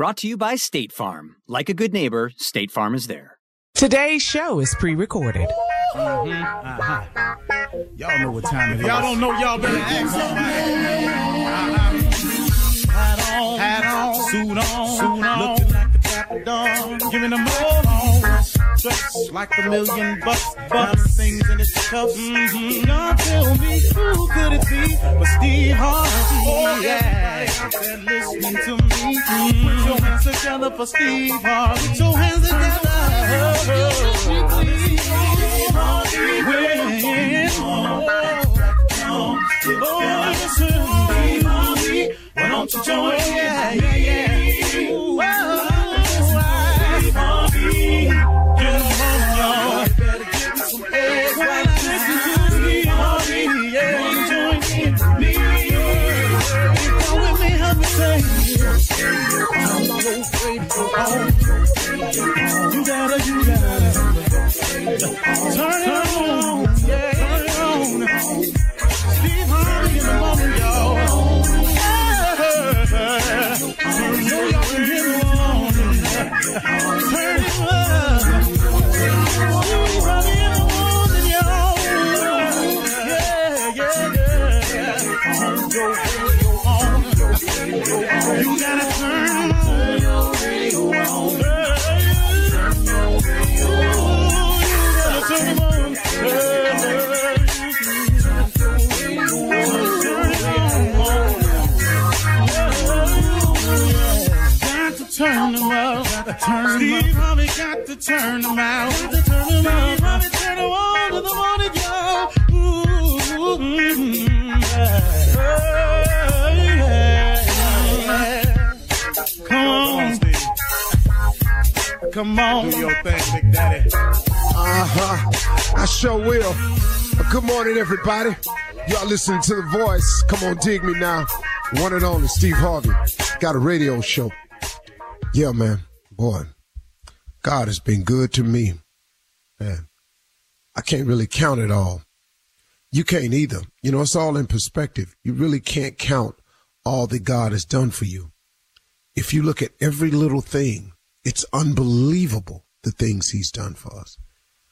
Brought to you by State Farm. Like a good neighbor, State Farm is there. Today's show is pre recorded. Mm-hmm. Uh-huh. Y'all know what time it is. Y'all don't know, y'all better ask somebody. Uh-huh. Hat on, hat on, suit on, suit on. looking like the dapper dawn, giving them all on. Like a million bucks, bucks, things in its cuffs. Mm-hmm. Y'all tell me who could it be but Steve Harvey? Oh yeah, there listening to me. Mm-hmm. Put your hands together for Steve Harvey. Put your hands together. Steve Harvey. When, oh, listen, Steve Harvey. Why don't you join? Come on. Do your thing, Big Daddy. Uh huh. I sure will. Good morning, everybody. Y'all listening to the voice. Come on, dig me now. One and only Steve Harvey. Got a radio show. Yeah, man. Boy, God has been good to me. Man, I can't really count it all. You can't either. You know, it's all in perspective. You really can't count all that God has done for you. If you look at every little thing, it's unbelievable the things he's done for us.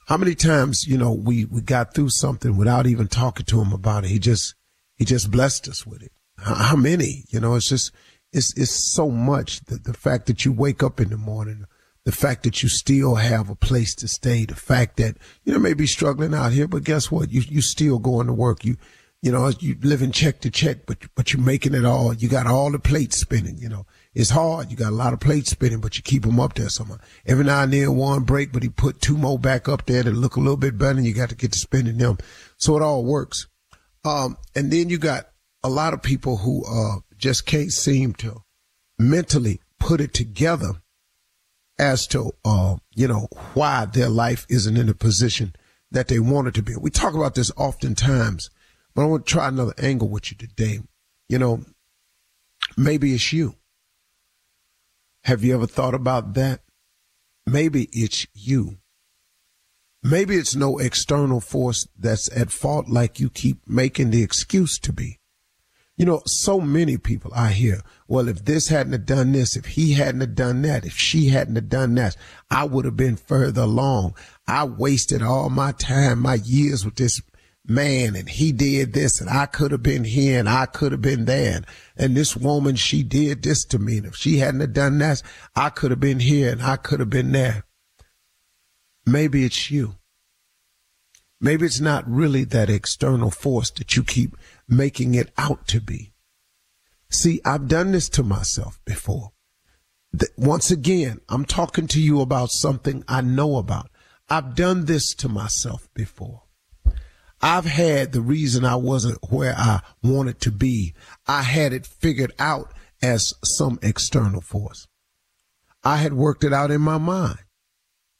How many times, you know, we, we got through something without even talking to him about it. He just, he just blessed us with it. How, how many, you know, it's just, it's, it's so much that the fact that you wake up in the morning, the fact that you still have a place to stay, the fact that, you know, maybe struggling out here, but guess what? You, you still going to work. You, you know, you living check to check, but, but you're making it all. You got all the plates spinning, you know. It's hard. You got a lot of plates spinning, but you keep them up there somehow. Every now and then one break, but he put two more back up there to look a little bit better and you got to get to spinning them. So it all works. Um, and then you got a lot of people who, uh, just can't seem to mentally put it together as to, uh, you know, why their life isn't in the position that they want it to be. We talk about this oftentimes, but I want to try another angle with you today. You know, maybe it's you. Have you ever thought about that? Maybe it's you. Maybe it's no external force that's at fault like you keep making the excuse to be. You know, so many people I hear, well, if this hadn't have done this, if he hadn't have done that, if she hadn't have done that, I would have been further along. I wasted all my time, my years with this man and he did this and I could have been here and I could have been there. And this woman, she did this to me. And if she hadn't have done that, I could have been here and I could have been there. Maybe it's you. Maybe it's not really that external force that you keep making it out to be. See, I've done this to myself before. Once again, I'm talking to you about something I know about. I've done this to myself before. I've had the reason I wasn't where I wanted to be. I had it figured out as some external force. I had worked it out in my mind.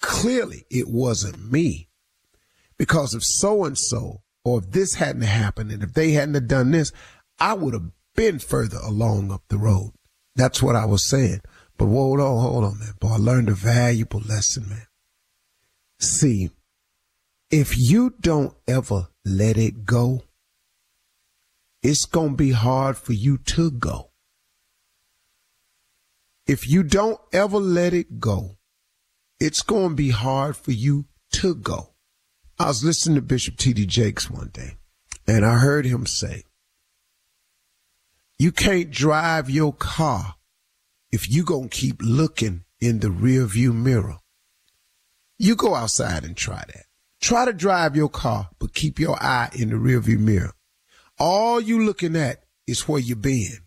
Clearly it wasn't me because if so and so or if this hadn't happened and if they hadn't done this, I would have been further along up the road. That's what I was saying. But hold on, hold on, man. Boy, I learned a valuable lesson, man. See, if you don't ever let it go, it's going to be hard for you to go. If you don't ever let it go, it's going to be hard for you to go. I was listening to Bishop T.D. Jakes one day, and I heard him say, You can't drive your car if you going to keep looking in the rearview mirror. You go outside and try that. Try to drive your car, but keep your eye in the rearview mirror. All you looking at is where you been.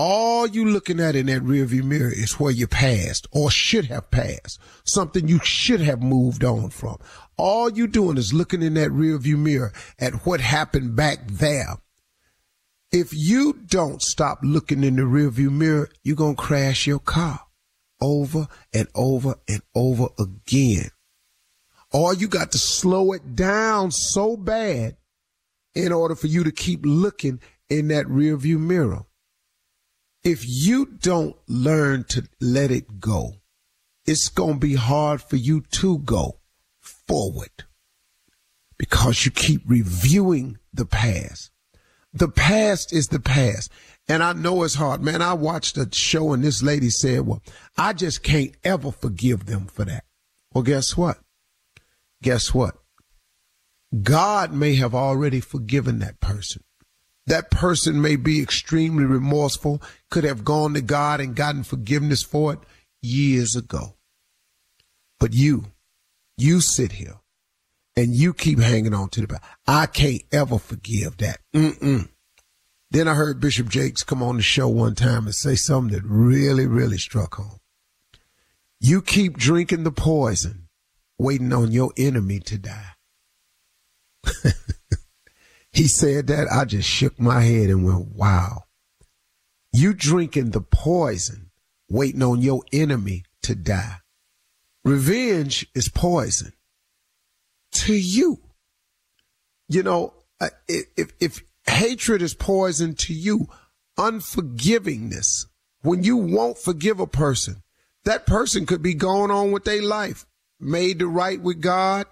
All you looking at in that rearview mirror is where you passed or should have passed, something you should have moved on from. All you doing is looking in that rearview mirror at what happened back there. If you don't stop looking in the rearview mirror, you're going to crash your car over and over and over again. Or you got to slow it down so bad in order for you to keep looking in that rearview mirror if you don't learn to let it go, it's going to be hard for you to go forward because you keep reviewing the past. The past is the past. And I know it's hard, man. I watched a show and this lady said, well, I just can't ever forgive them for that. Well, guess what? Guess what? God may have already forgiven that person. That person may be extremely remorseful, could have gone to God and gotten forgiveness for it years ago. But you, you sit here and you keep hanging on to the back. I can't ever forgive that. Mm-mm. Then I heard Bishop Jakes come on the show one time and say something that really, really struck home. You keep drinking the poison, waiting on your enemy to die. He said that. I just shook my head and went, wow. You drinking the poison, waiting on your enemy to die. Revenge is poison to you. You know, uh, if, if hatred is poison to you, unforgivingness, when you won't forgive a person, that person could be going on with their life, made the right with God,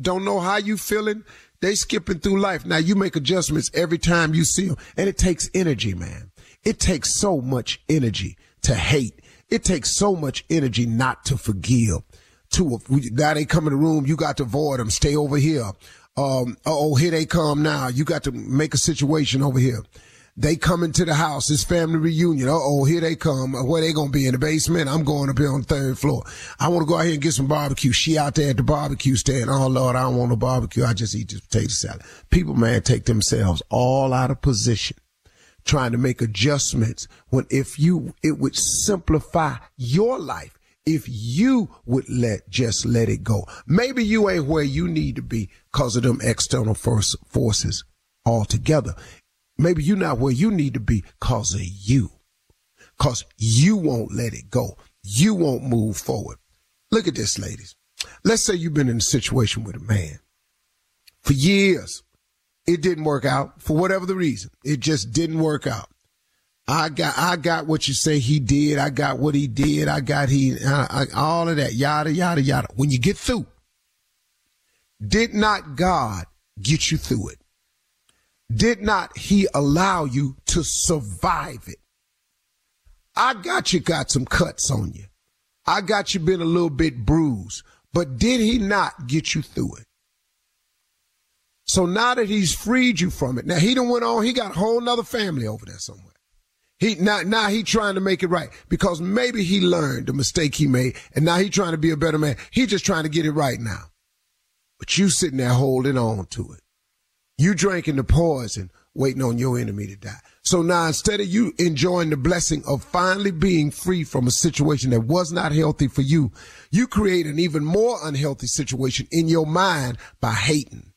don't know how you feeling, they skipping through life. Now you make adjustments every time you see them and it takes energy, man. It takes so much energy to hate. It takes so much energy not to forgive, To now they come in the room. You got to avoid them. Stay over here. Um, oh, here they come now. You got to make a situation over here. They come into the house. It's family reunion. oh, here they come. Uh, where they gonna be in the basement? I'm going up here on the third floor. I want to go out here and get some barbecue. She out there at the barbecue stand. Oh Lord, I don't want no barbecue. I just eat this potato salad. People, man, take themselves all out of position trying to make adjustments when if you, it would simplify your life if you would let just let it go. Maybe you ain't where you need to be because of them external force, forces altogether. Maybe you're not where you need to be because of you. Because you won't let it go. You won't move forward. Look at this, ladies. Let's say you've been in a situation with a man for years. It didn't work out for whatever the reason. It just didn't work out. I got, I got what you say he did. I got what he did. I got he, I, I, all of that, yada, yada, yada. When you get through, did not God get you through it? Did not he allow you to survive it? I got you got some cuts on you. I got you been a little bit bruised, but did he not get you through it? So now that he's freed you from it, now he done went on, he got a whole nother family over there somewhere. He now now he trying to make it right because maybe he learned the mistake he made and now he trying to be a better man. He just trying to get it right now. But you sitting there holding on to it. You drinking the poison, waiting on your enemy to die. So now instead of you enjoying the blessing of finally being free from a situation that was not healthy for you, you create an even more unhealthy situation in your mind by hating,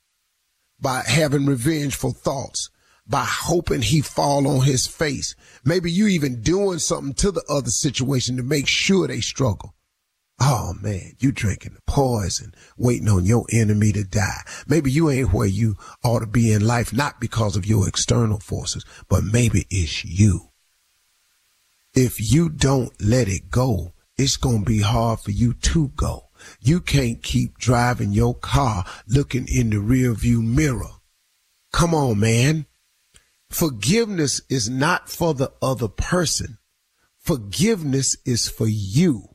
by having revengeful thoughts, by hoping he fall on his face. Maybe you even doing something to the other situation to make sure they struggle. Oh man, you drinking the poison, waiting on your enemy to die. Maybe you ain't where you ought to be in life, not because of your external forces, but maybe it's you. If you don't let it go, it's going to be hard for you to go. You can't keep driving your car looking in the rear view mirror. Come on, man. Forgiveness is not for the other person. Forgiveness is for you.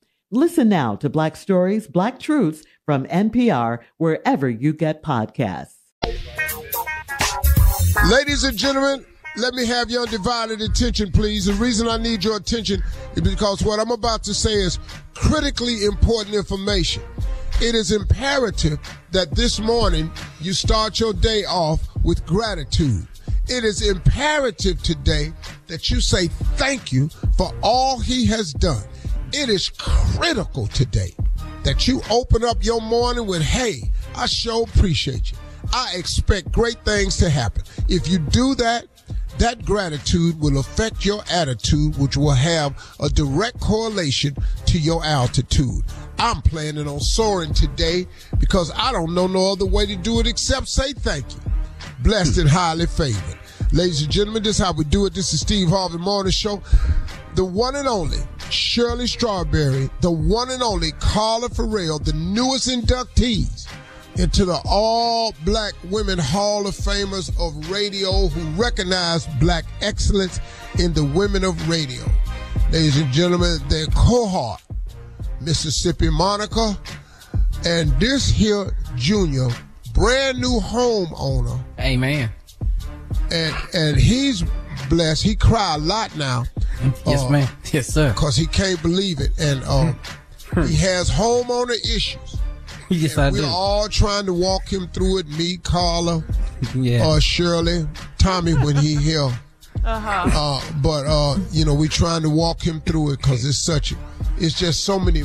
Listen now to Black Stories, Black Truths from NPR, wherever you get podcasts. Ladies and gentlemen, let me have your undivided attention, please. The reason I need your attention is because what I'm about to say is critically important information. It is imperative that this morning you start your day off with gratitude. It is imperative today that you say thank you for all he has done. It is critical today that you open up your morning with, hey, I sure appreciate you. I expect great things to happen. If you do that, that gratitude will affect your attitude, which will have a direct correlation to your altitude. I'm planning on soaring today because I don't know no other way to do it except say thank you. Blessed and highly favored. Ladies and gentlemen, this is how we do it. This is Steve Harvey Morning Show. The one and only Shirley Strawberry, the one and only Carla Ferrell, the newest inductees into the All Black Women Hall of Famers of Radio who recognize black excellence in the women of radio. ladies and gentlemen, their cohort, Mississippi Monica, and this here Junior, brand new homeowner. Amen. And and he's blessed. He cry a lot now. Yes, uh, ma'am. Yes, sir. Cause he can't believe it, and um, he has homeowner issues. Yes, And I we're do. all trying to walk him through it. Me, Carla, Yeah. uh, Shirley, Tommy when he here. Uh-huh. Uh, but uh, you know, we're trying to walk him through it because it's such, it's just so many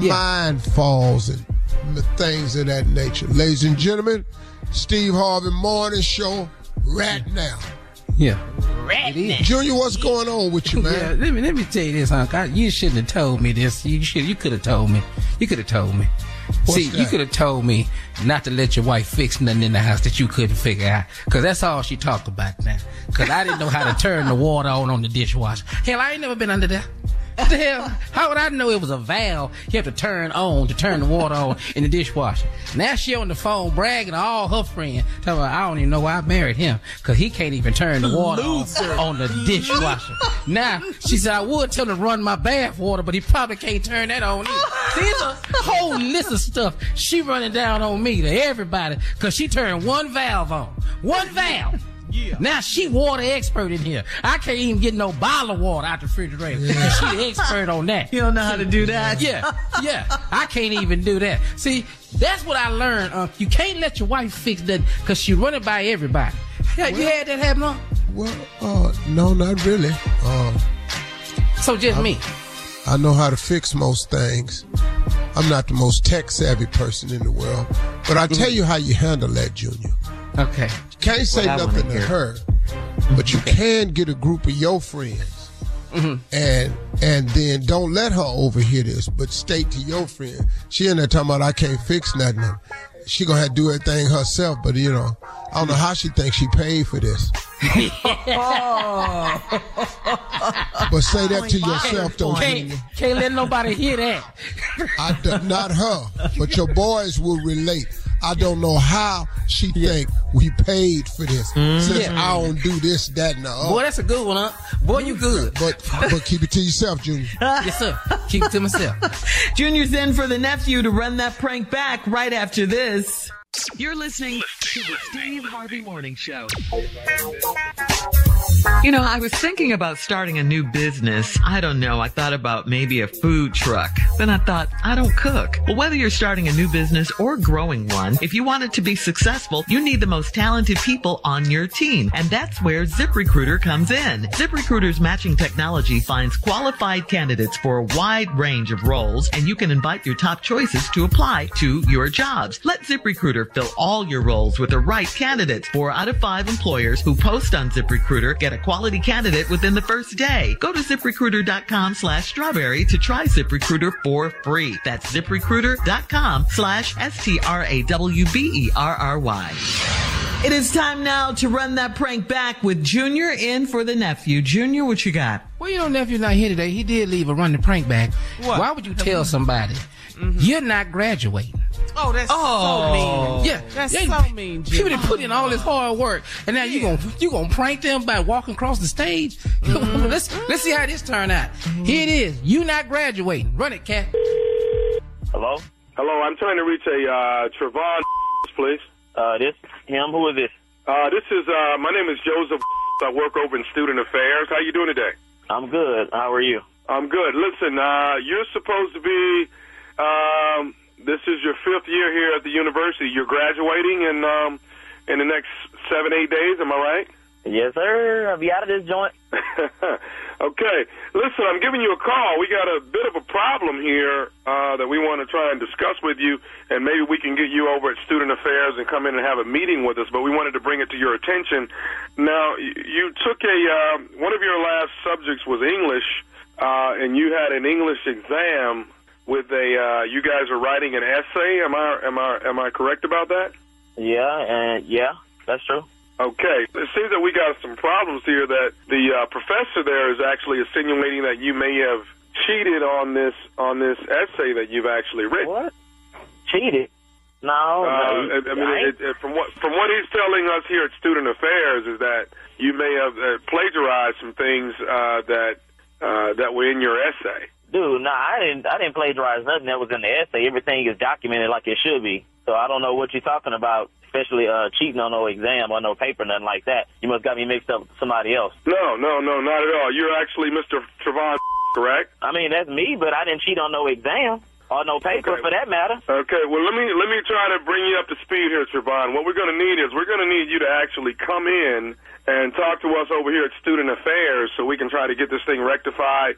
mind falls and things of that nature. Ladies and gentlemen, Steve Harvey Morning Show right now. Yeah. Junior, what's going on with you, man? Yeah, man? let me let me tell you this, Uncle. I- You shouldn't have told me this. You should. You could have told me. You could have told me. What's See, you could have told me not to let your wife fix nothing in the house that you couldn't figure out. Cause that's all she talk about now. Cause I didn't know how to turn the water on on the dishwasher. Hell, I ain't never been under there. What the hell? How would I know it was a valve you have to turn on to turn the water on in the dishwasher? Now she on the phone bragging to all her friends. Tell her I don't even know why I married him because he can't even turn the water on, on the dishwasher. now she said I would tell him to run my bath water, but he probably can't turn that on. Either. See, a whole list of stuff she running down on me to everybody because she turned one valve on, one valve. Yeah. Now she water expert in here. I can't even get no bottle of water out the refrigerator. She the expert on that. You don't know how to do that? Yeah, yeah. I can't even do that. See, that's what I learned. Uh, you can't let your wife fix that because she running by everybody. Yeah, you had that happen, huh? Well, uh, no, not really. Uh, So just me. I know how to fix most things. I'm not the most tech savvy person in the world, but I tell you how you handle that, Junior. Okay. You can't say What nothing to her, but you can get a group of your friends, and and then don't let her overhear this, but state to your friend. She in there talking about I can't fix nothing. She gonna have to do everything herself, but you know, I don't know how she thinks she paid for this. But say that to oh yourself, though. Can't, can't let nobody hear that. I d- not her, but your boys will relate. I don't know how she think we paid for this. Mm-hmm. Since Yeah. I don't do this, that, and the other. Boy, that's a good one, huh? Boy, you good. But but keep it to yourself, Junior. yes, sir. Keep it to myself. Junior's in for the nephew to run that prank back right after this. You're listening to the Steve Harvey Morning Show. You know, I was thinking about starting a new business. I don't know. I thought about maybe a food truck. Then I thought, I don't cook. Well, whether you're starting a new business or growing one, if you want it to be successful, you need the most talented people on your team. And that's where ZipRecruiter comes in. ZipRecruiter's matching technology finds qualified candidates for a wide range of roles, and you can invite your top choices to apply to your jobs. Let ZipRecruiter fill all your roles with the right candidates. Four out of five employers who post on ZipRecruiter get a quality candidate within the first day. Go to ziprecruiter.com slash strawberry to try ZipRecruiter for free. That's ziprecruiter.com slash S-T-R-A-W-B-E-R-R-Y. It is time now to run that prank back with Junior in for the nephew. Junior, what you got? Well, you know, nephew's not here today. He did leave a run the prank back. What? Why would you tell somebody mm-hmm. you're not graduating? Oh, that's Oh. so mean. Yeah, That's yeah, so mean, Jim. People done put in all this hard work, and now you gonna you gonna prank them by walking across the stage. let's let's see how this turn out. Here it is. You not graduating. Run it, cat. Hello? Hello, I'm trying to reach a uh, Trevon, please. Uh, this him? Who is this? Uh, this is uh, my name is Joseph. I work over in student affairs. How you doing today? I'm good. How are you? I'm good. Listen, uh, you're supposed to be. Um, this is your fifth year here at the university. You're graduating in um, in the next seven eight days. Am I right? Yes, sir. I'll be out of this joint. okay. Listen, I'm giving you a call. We got a bit of a problem here uh, that we want to try and discuss with you, and maybe we can get you over at Student Affairs and come in and have a meeting with us. But we wanted to bring it to your attention. Now, you took a uh, one of your last subjects was English, uh, and you had an English exam with a. Uh, you guys are writing an essay. Am I am I am I correct about that? Yeah, and yeah, that's true. Okay. It seems that we got some problems here that the uh, professor there is actually insinuating that you may have cheated on this on this essay that you've actually written. What? Cheated? No, Uh, no. I, I mean, it, it, from what from what he's telling us here at Student Affairs is that you may have uh, plagiarized some things uh, that uh, that were in your essay. Dude, nah, I didn't. I didn't plagiarize nothing that was in the essay. Everything is documented like it should be. So I don't know what you're talking about, especially uh, cheating on no exam or no paper, nothing like that. You must got me mixed up with somebody else. No, no, no, not at all. You're actually Mr. Trevon, correct? I mean, that's me, but I didn't cheat on no exam or no paper Okay. for that matter. Okay, well let me let me try to bring you up to speed here, Trevon. What we're going to need is we're going to need you to actually come in and talk to us over here at Student Affairs so we can try to get this thing rectified.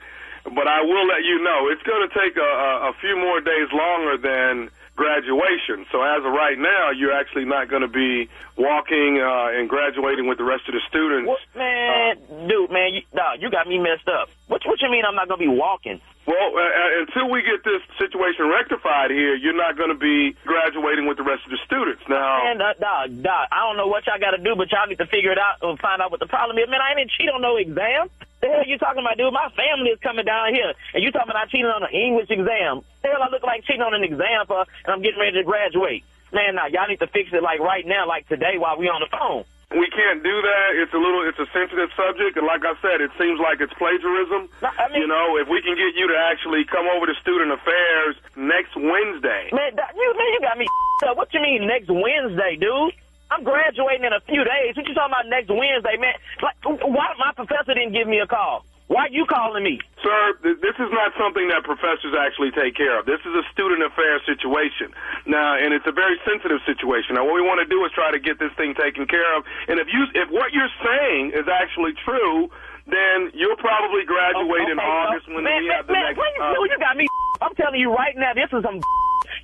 But I will let you know it's going to take a, a, a few more days longer than graduation. So as of right now, you're actually not going to be walking uh, and graduating with the rest of the students. Man, dude, man, you, nah, you got me messed up. What, what you mean I'm not gonna be walking? Well, uh, uh, until we get this situation rectified here, you're not going to be graduating with the rest of the students. Now, Man, uh, dog, dog, I don't know what y'all got to do, but y'all need to figure it out and find out what the problem is. Man, I didn't cheat on no exam. The hell you talking about, dude? My family is coming down here, and you talking about I cheated on an English exam. The hell I look like cheating on an exam for, and I'm getting ready to graduate. Man, now y'all need to fix it like right now, like today, while we on the phone. we can't do that. It's a little, it's a sensitive subject, and like I said, it seems like it's plagiarism. you know, if we can get you to actually come over to Student Affairs next Wednesday. Man, you man, you got me up. What you mean next Wednesday, dude? I'm graduating in a few days. What you talking about next Wednesday, man? Like, why my professor didn't give me a call? Why are you calling me? Sir, th- this is not something that professors actually take care of. This is a student affairs situation. Now, and it's a very sensitive situation. Now, what we want to do is try to get this thing taken care of. And if you, if what you're saying is actually true, then you'll probably graduate in Okay, August so- when man, we have the man, next. man, you, uh, dude, you got me. I'm telling you right now, this is some.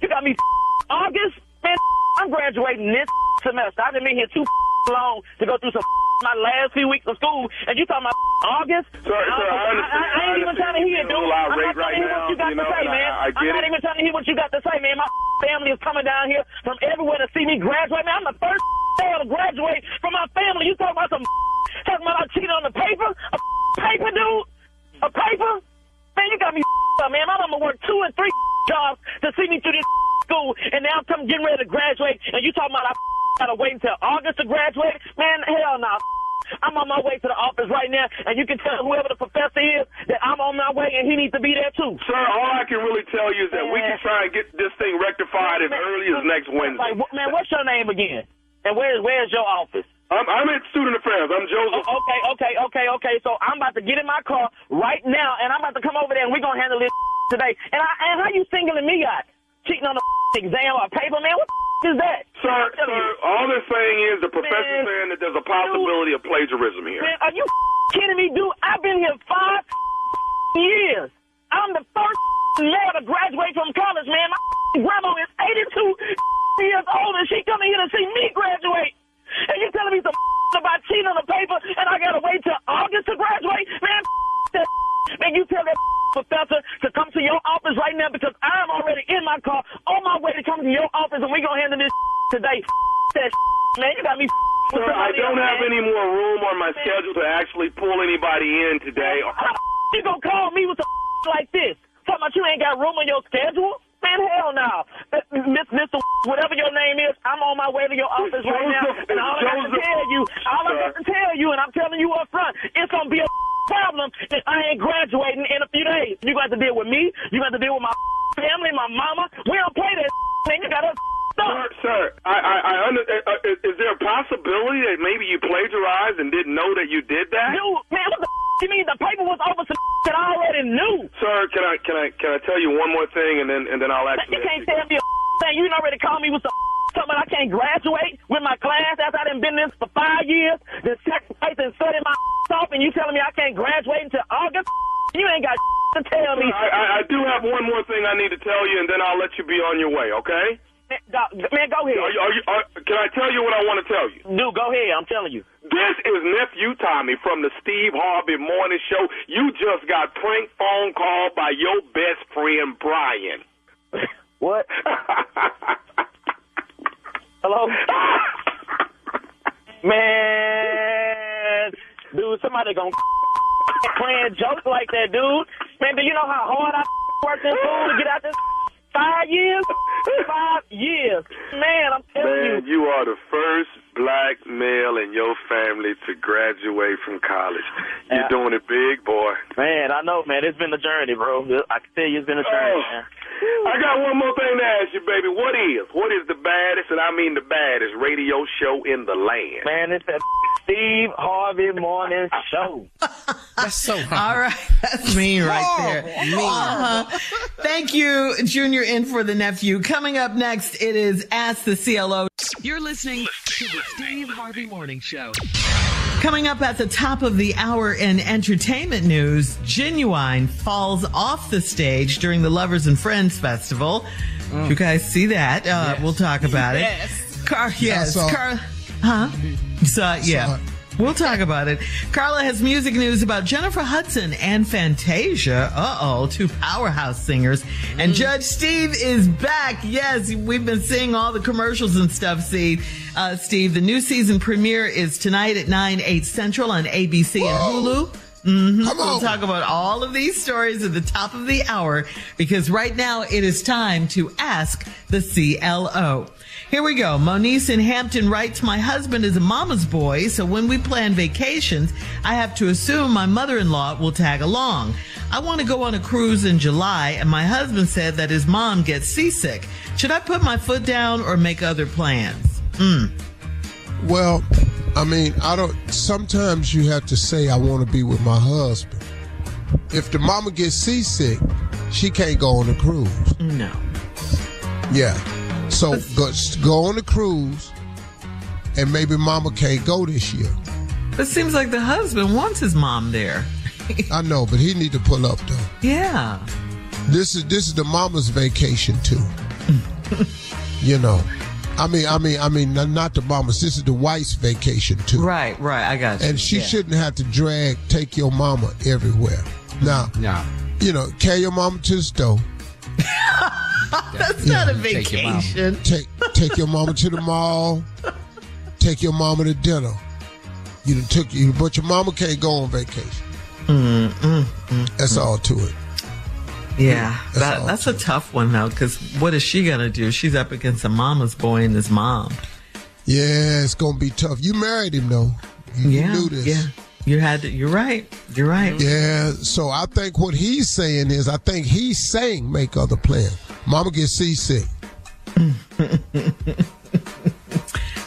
You got me. August, man. I'm graduating this semester. I've been here too long to go through some my last few weeks of school, and you talking about August? I I. I ain't even trying to hear, dude. I'm not trying to hear what you got to say, man. I- I'm not even trying to hear what you got to say, man. My family is coming down here from everywhere to see me graduate, man. I'm the first to graduate from my family. You talking about some talking about I cheated on the paper? A paper, dude? A paper? Man, you got me up, man. My mama worked two and three jobs to see me through this school, and now I'm coming getting ready to graduate, and you talking about I gotta wait until August to graduate? Man, hell no. I'm on my way to the office right now, and you can tell whoever the professor is that I'm on my way, and he needs to be there too. Sir, all I can really tell you is that we can try and get this thing rectified as early as next Wednesday. Like, man, what's your name again? And where's where's your office? I'm, I'm at Student Affairs. I'm Joseph. Oh, okay, okay, okay, okay. So I'm about to get in my car right now, and I'm about to come over there, and we're gonna handle this today. And I, and how you singling me out? Cheating on the exam or paper, man? What is that? Sir, sir, all they're saying is the professor's Man, saying that there's a possibility of plagiarism here. Man, are you kidding me, dude? I've been here five years. I'm the first male to graduate from college, man. My grandma is 82 years old, and she coming here to see me graduate. And you telling me some about cheating on the paper, and I gotta wait till August to graduate? Man, that man, you tell that professor to come to your office right now because I'm already in my car on my way to come to your office, and we gonna handle this today. That man, you got me. Sir, I don't have any more room on my schedule to actually pull anybody in today. You gonna call me with some like this? Talking about you ain't got room on your schedule? Man, hell no. Miss, Mr. Whatever your name is, I'm on my way to your office right now, and all I got to tell you, all I got to tell you, and I'm telling you up front, it's gonna be a problem if I ain't graduating in a few days. You got to deal with me. You got to deal with my family, my mama. We don't play that man. You got us. Sir, sir, I, I, I under, uh, uh, is, is there a possibility that maybe you plagiarized and didn't know that you did that? Dude, man, what the you mean? The paper was over some that I already knew. Sir, can I can I can I tell you one more thing and then and then I'll actually. You can't tell me a thing. You already called me with some something I can't graduate with my class after I done been in this for five years, then sacrifice and study my off, and you telling me I can't graduate until August? You ain't got to tell me. I, I, I do have one more thing I need to tell you, and then I'll let you be on your way. Okay? Man, go ahead. Are you, are you, are, can I tell you what I want to tell you? Dude, go ahead. I'm telling you. This is nephew Tommy from the Steve Harvey Morning Show. You just got prank phone called by your best friend Brian. What? Hello? Man, dude, somebody gonna playing jokes like that, dude. Man, do you know how hard I worked in school to get out this five years? Five years. Man, I'm telling you. Man, you are the first black male in your family to graduate from college. You're Yeah. doing it big, boy. Man, I know, man. It's been a journey, bro. I can tell you it's been a journey, Oh. man. I got one more thing to ask you, baby. What is, what is the baddest, and I mean the baddest radio show in the land? Man, it's that Steve Harvey Morning Show. That's so All right, that's me right there. Uh-huh. Thank you, Junior, in for the nephew. Coming up next, it is Ask the CLO. You're listening to the Steve Harvey Morning Show. Coming up at the top of the hour in entertainment news, Ginuwine falls off the stage during the Lovers and Friends Festival. Did You guys see that? Uh, We'll talk about Yes. it. Car- yes, saw it. Car- huh? You saw it? Yeah. We'll talk about it. Carla has music news about Jennifer Hudson and Fantasia. Uh oh, two powerhouse singers. And Judge Steve is back. Yes, we've been seeing all the commercials and stuff. See, uh, Steve, the new season premiere is tonight at 9, 8 Central on ABC and Hulu. hmm Come We'll talk about all of these stories at the top of the hour because right now it is time to ask the CLO. Here we go. Monice in Hampton writes, My husband is a mama's boy, so when we plan vacations, I have to assume my mother in law will tag along. I want to go on a cruise in July, and my husband said that his mom gets seasick. Should I put my foot down or make other plans? Hmm. Well, I mean, I don't. Sometimes you have to say, "I want to be with my husband." If the mama gets seasick, she can't go on the cruise. No. Yeah. So go, go on the cruise, and maybe mama can't go this year. It seems like the husband wants his mom there. I know, but he need to pull up though. Yeah. This is this is the mama's vacation too. you know, I mean, I mean, I mean, not- the mama's. This is the wife's vacation too. Right, right. I got you. And she Yeah. shouldn't have to drag take your mama everywhere. Now, Nah. you know, carry your mama to the store. That's not a Take your vacation. Take take your mama to the mall. Take your mama to dinner. You done took you, but your mama can't go on vacation. Mm, mm, mm. That's all to it. Yeah, That's that, all that's a tough one though, because what is she gonna do? She's up against a mama's boy and his mom. Yeah, it's gonna be tough. You married him though. You, you yeah, knew this. yeah. You had to. You're right. You're right. Yeah, so I think what he's saying is, I think he's saying make other plans. Mama gets seasick.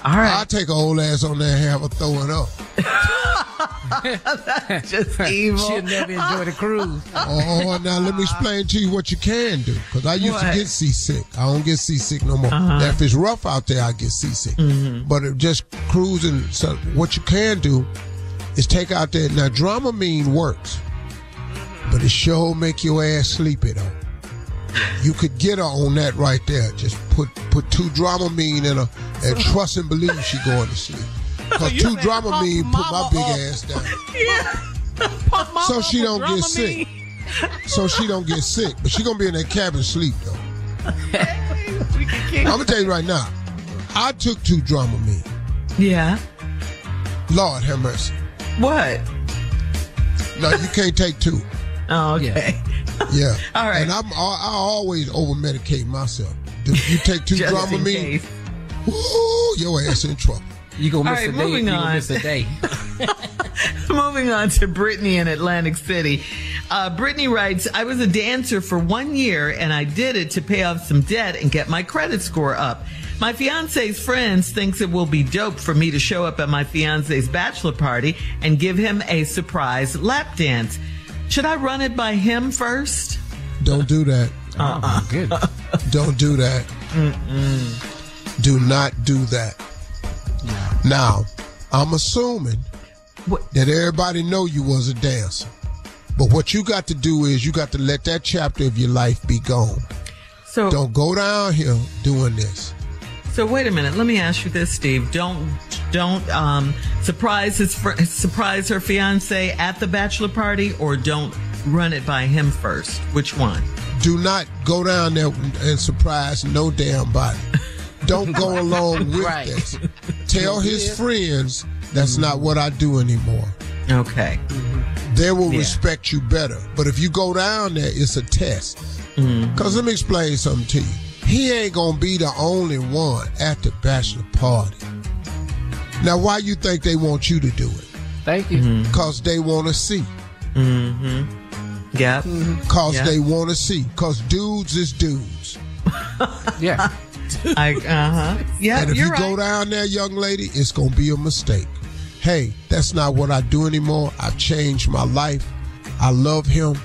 All right. I'll take an old ass on there and have her throw it up. Just evil. She'll never enjoy the cruise. Oh, now let me explain to you what you can do. Because I used What? to get seasick. I don't get seasick no more. Uh-huh. Now, if it's rough out there, I get seasick. Mm-hmm. But if just cruising, so what you can do is take out there. Now, Dramamine works, but it sure make your ass sleepy though. You could get her on that right there. Just put put two Dramamine in her and trust and believe she going to sleep. Because You two said Dramamine put my big up. ass down Yeah. so she don't get sick. So she don't get sick, but she gonna be in that cabin sleep though. I'm gonna tell you right now. I took two Dramamine. Yeah. Lord have mercy. What? No, you can't take two. Oh, okay. Yeah. All right. And I'm I, I always over medicate myself. If you take two Just in Dramamine, case. woo, your ass in trouble. You gonna miss right, a day. moving You gonna on. miss a day. Moving on to Brittany in Atlantic City. Uh, Brittany writes, I was a dancer for one year and I did it to pay off some debt and get my credit score up. My fiance's friends thinks it will be dope for me to show up at my fiance's bachelor party and give him a surprise lap dance. Should I run it by him first? Don't do that. Oh, uh-uh. Oh, good. Don't do that. Do not do that. Now, I'm assuming What? that everybody know you was a dancer. But what you got to do is you got to let that chapter of your life be gone. So Don't go down here doing this. So wait a minute. Let me ask you this, Steve. Don't don't um, surprise his fr- surprise her fiance at the bachelor party, or don't run it by him first. Which one? Do not go down there and surprise no damn body. Don't go along with Right. this. Tell his friends that's mm-hmm. not what I do anymore. Okay. Mm-hmm. They will Yeah. respect you better. But if you go down there, it's a test. Mm-hmm. Because let me explain something to you. He ain't going to be the only one at the bachelor party. Now, why you think they want you to do it? Thank you. Mm-hmm. Because they want to see. Mm-hmm. Yeah. Mm-hmm. Cause Yeah. they want to see. Cause dudes is dudes. Yeah. I, uh huh. Yeah, and if you're you right. go down there, young lady, it's gonna be a mistake. Hey, that's not what I do anymore. I've changed my life. I love him,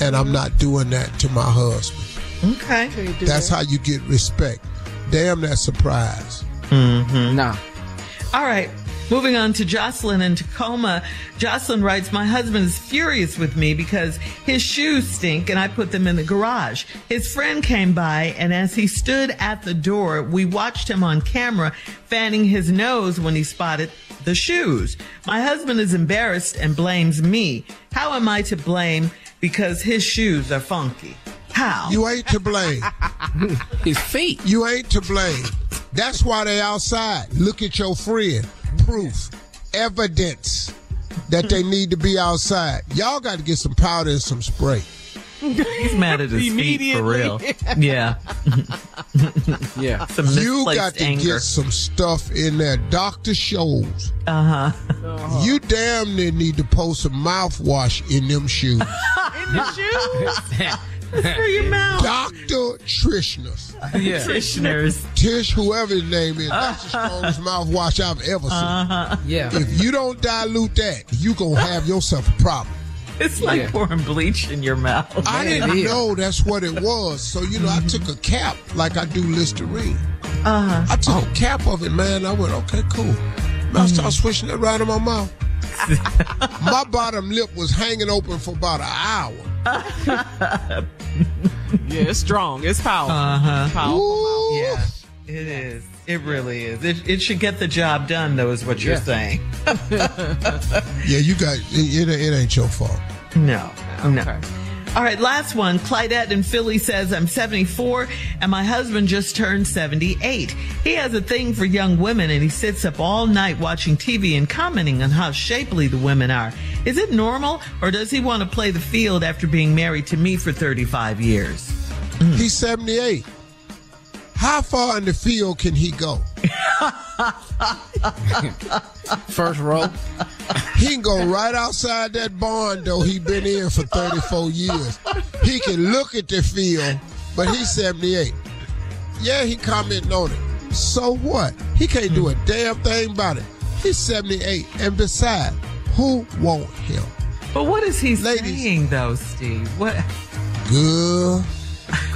and I'm not doing that to my husband. Okay. That's how you get respect. Damn that surprise. Mm-hmm. Nah. All right. Moving on to Jocelyn in Tacoma. Jocelyn writes, My husband is furious with me because his shoes stink and I put them in the garage. His friend came by and as he stood at the door, we watched him on camera fanning his nose when he spotted the shoes. My husband is embarrassed and blames me. How am I to blame because his shoes are funky? How? You ain't to blame. His feet. You ain't to blame. That's why they outside. Look at your friend. Proof. Evidence that they need to be outside. Y'all got to get some powder and some spray. He's mad at his feet for real. Yeah. Yeah. Some You got to anger. get some stuff in there. Doctor Scholl's. Uh huh. You damn near need to post some mouthwash in them shoes. In the shoes? For your mouth. Dr. Trishner's. Yeah. Petitioners. Tish, whoever his name is, that's the strongest mouthwash I've ever seen. Uh-huh. Yeah. If you don't dilute that, you going to have yourself a problem. It's like Yeah. pouring bleach in your mouth. I Man, didn't it is. know that's what it was. So, you know, I took a cap like I do Listerine. Uh-huh. I took a cap of it, man. I went, okay, cool. Man, I started swishing it right in my mouth. my bottom lip was hanging open for about an hour. Yeah, it's strong. It's powerful. Uh-huh. Powerful. Ooh. Yeah, it is. It really is. It, it should get the job done, though, is what you're Yeah. saying. Yeah, you got it, it, it ain't your fault. No, no. Okay. All right, last one. Clydette in Philly says, I'm 74 and my husband just turned 78. He has a thing for young women and he sits up all night watching TV and commenting on how shapely the women are. Is it normal or does he want to play the field after being married to me for 35 years? He's 78. How far in the field can he go? First row. He can go right outside that barn though he been in for 34 years. He can look at the field, but he's 78. Yeah, he commenting on it. So what? He can't do a hmm. damn thing about it. He's 78. And besides, who want him? But what is he Ladies. saying, though, Steve? What? Good,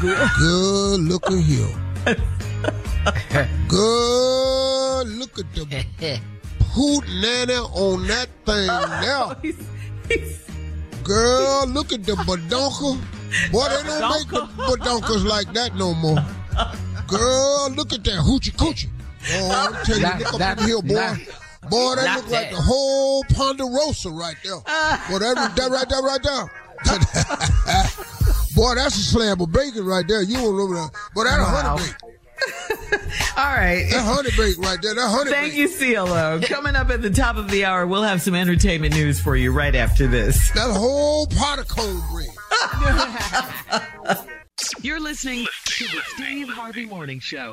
good look at him. Good look at the hoot nanny on that thing oh, now. He's, Girl, look at the badonka. Boy, they don't make the badonkas like that no more. Girl, look at that hoochie coochie. Oh, I'm telling you, look up in here, boy. not- boy, that look like that. the whole Ponderosa right there. Boy, that, that right there, right there. Boy, that's a slab of bacon right there. You don't know that. Boy, that a Wow. honey bake. all right. That honey bake right there. That honey bake. Thank bake. you, CLO. Coming up at the top of the hour, we'll have some entertainment news for you right after this. That whole pot of cornbread. You're listening to the Steve Harvey Morning Show.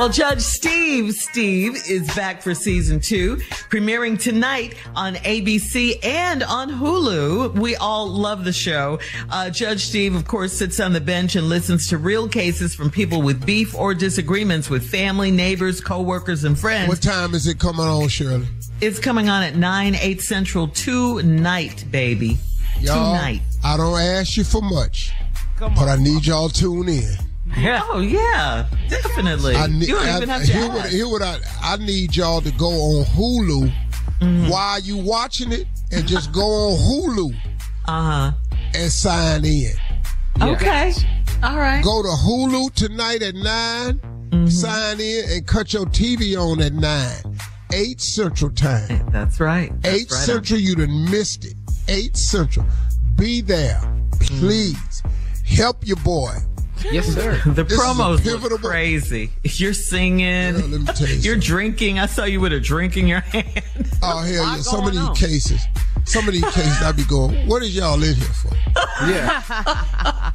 Well, Judge Steve Steve is back for season two, premiering tonight on ABC and on Hulu. We all love the show. Uh, Judge Steve, of course, sits on the bench and listens to real cases from people with beef or disagreements with family, neighbors, coworkers, and friends. What time is it coming on, Shirley? It's coming on at 9, 8 central tonight, baby. Y'all, Tonight. I don't ask you for much, but I need y'all tune in. Oh, yeah, definitely. I need, you don't I- even have to here ask. what, here what I, I need y'all to go on Hulu Mm-hmm. while you watching it and just go on Hulu uh-huh. and sign in. Okay. All right. Go to Hulu tonight at 9, Mm-hmm. sign in and cut your TV on at 9. 8 Central Time. That's right. 8 right on. Central, you done missed it. 8 Central. Be there. Please. Help your boy. Yes, sir. The This promos pivotal- look crazy. You're singing. let me tell you You're drinking. I saw you with a drink in your hand. Oh, hell yeah. Some of these cases, some of these cases, I be going, what is y'all in here for? Yeah.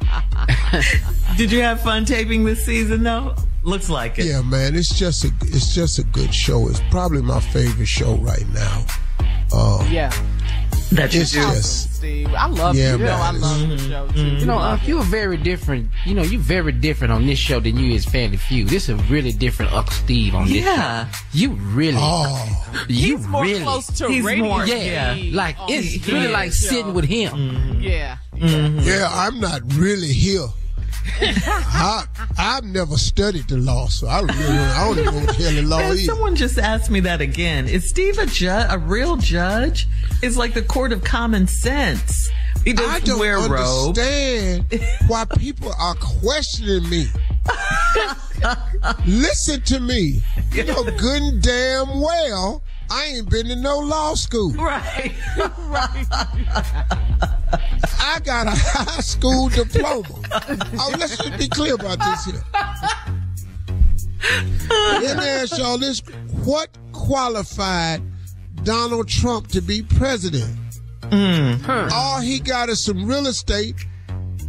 Did you have fun taping this season though? Looks like it. Yeah, man, it's just a it's just a good show. It's probably my favorite show right now. Uh, Yeah. That it's just Steve. I love Yeah, you. You know. I love the mm-hmm. show too. Mm-hmm. You know, Unc, you are very different. You know, you're very different on this show than you is Family Feud. This is a really different Uncle Steve on this Yeah. show. You really, oh, you He's more really, close to He's radio. more- yeah, Steve like it's really like show. sitting with him. Mm-hmm. Yeah. yeah. I'm not really here. I I've never studied the law, so I really I don't even know what the hell the law Man, is. someone just asked me that again. Is Steve a judge? A real judge? Is like the court of common sense. He I doesn't don't wear robe. understand why people are questioning me. Listen to me. You know good and damn well I ain't been to no law school. Right. Right. I got a high school diploma. oh, let's just be clear about this here. Let me ask y'all this. What qualified Donald Trump to be president? Hmm. All he got is some real estate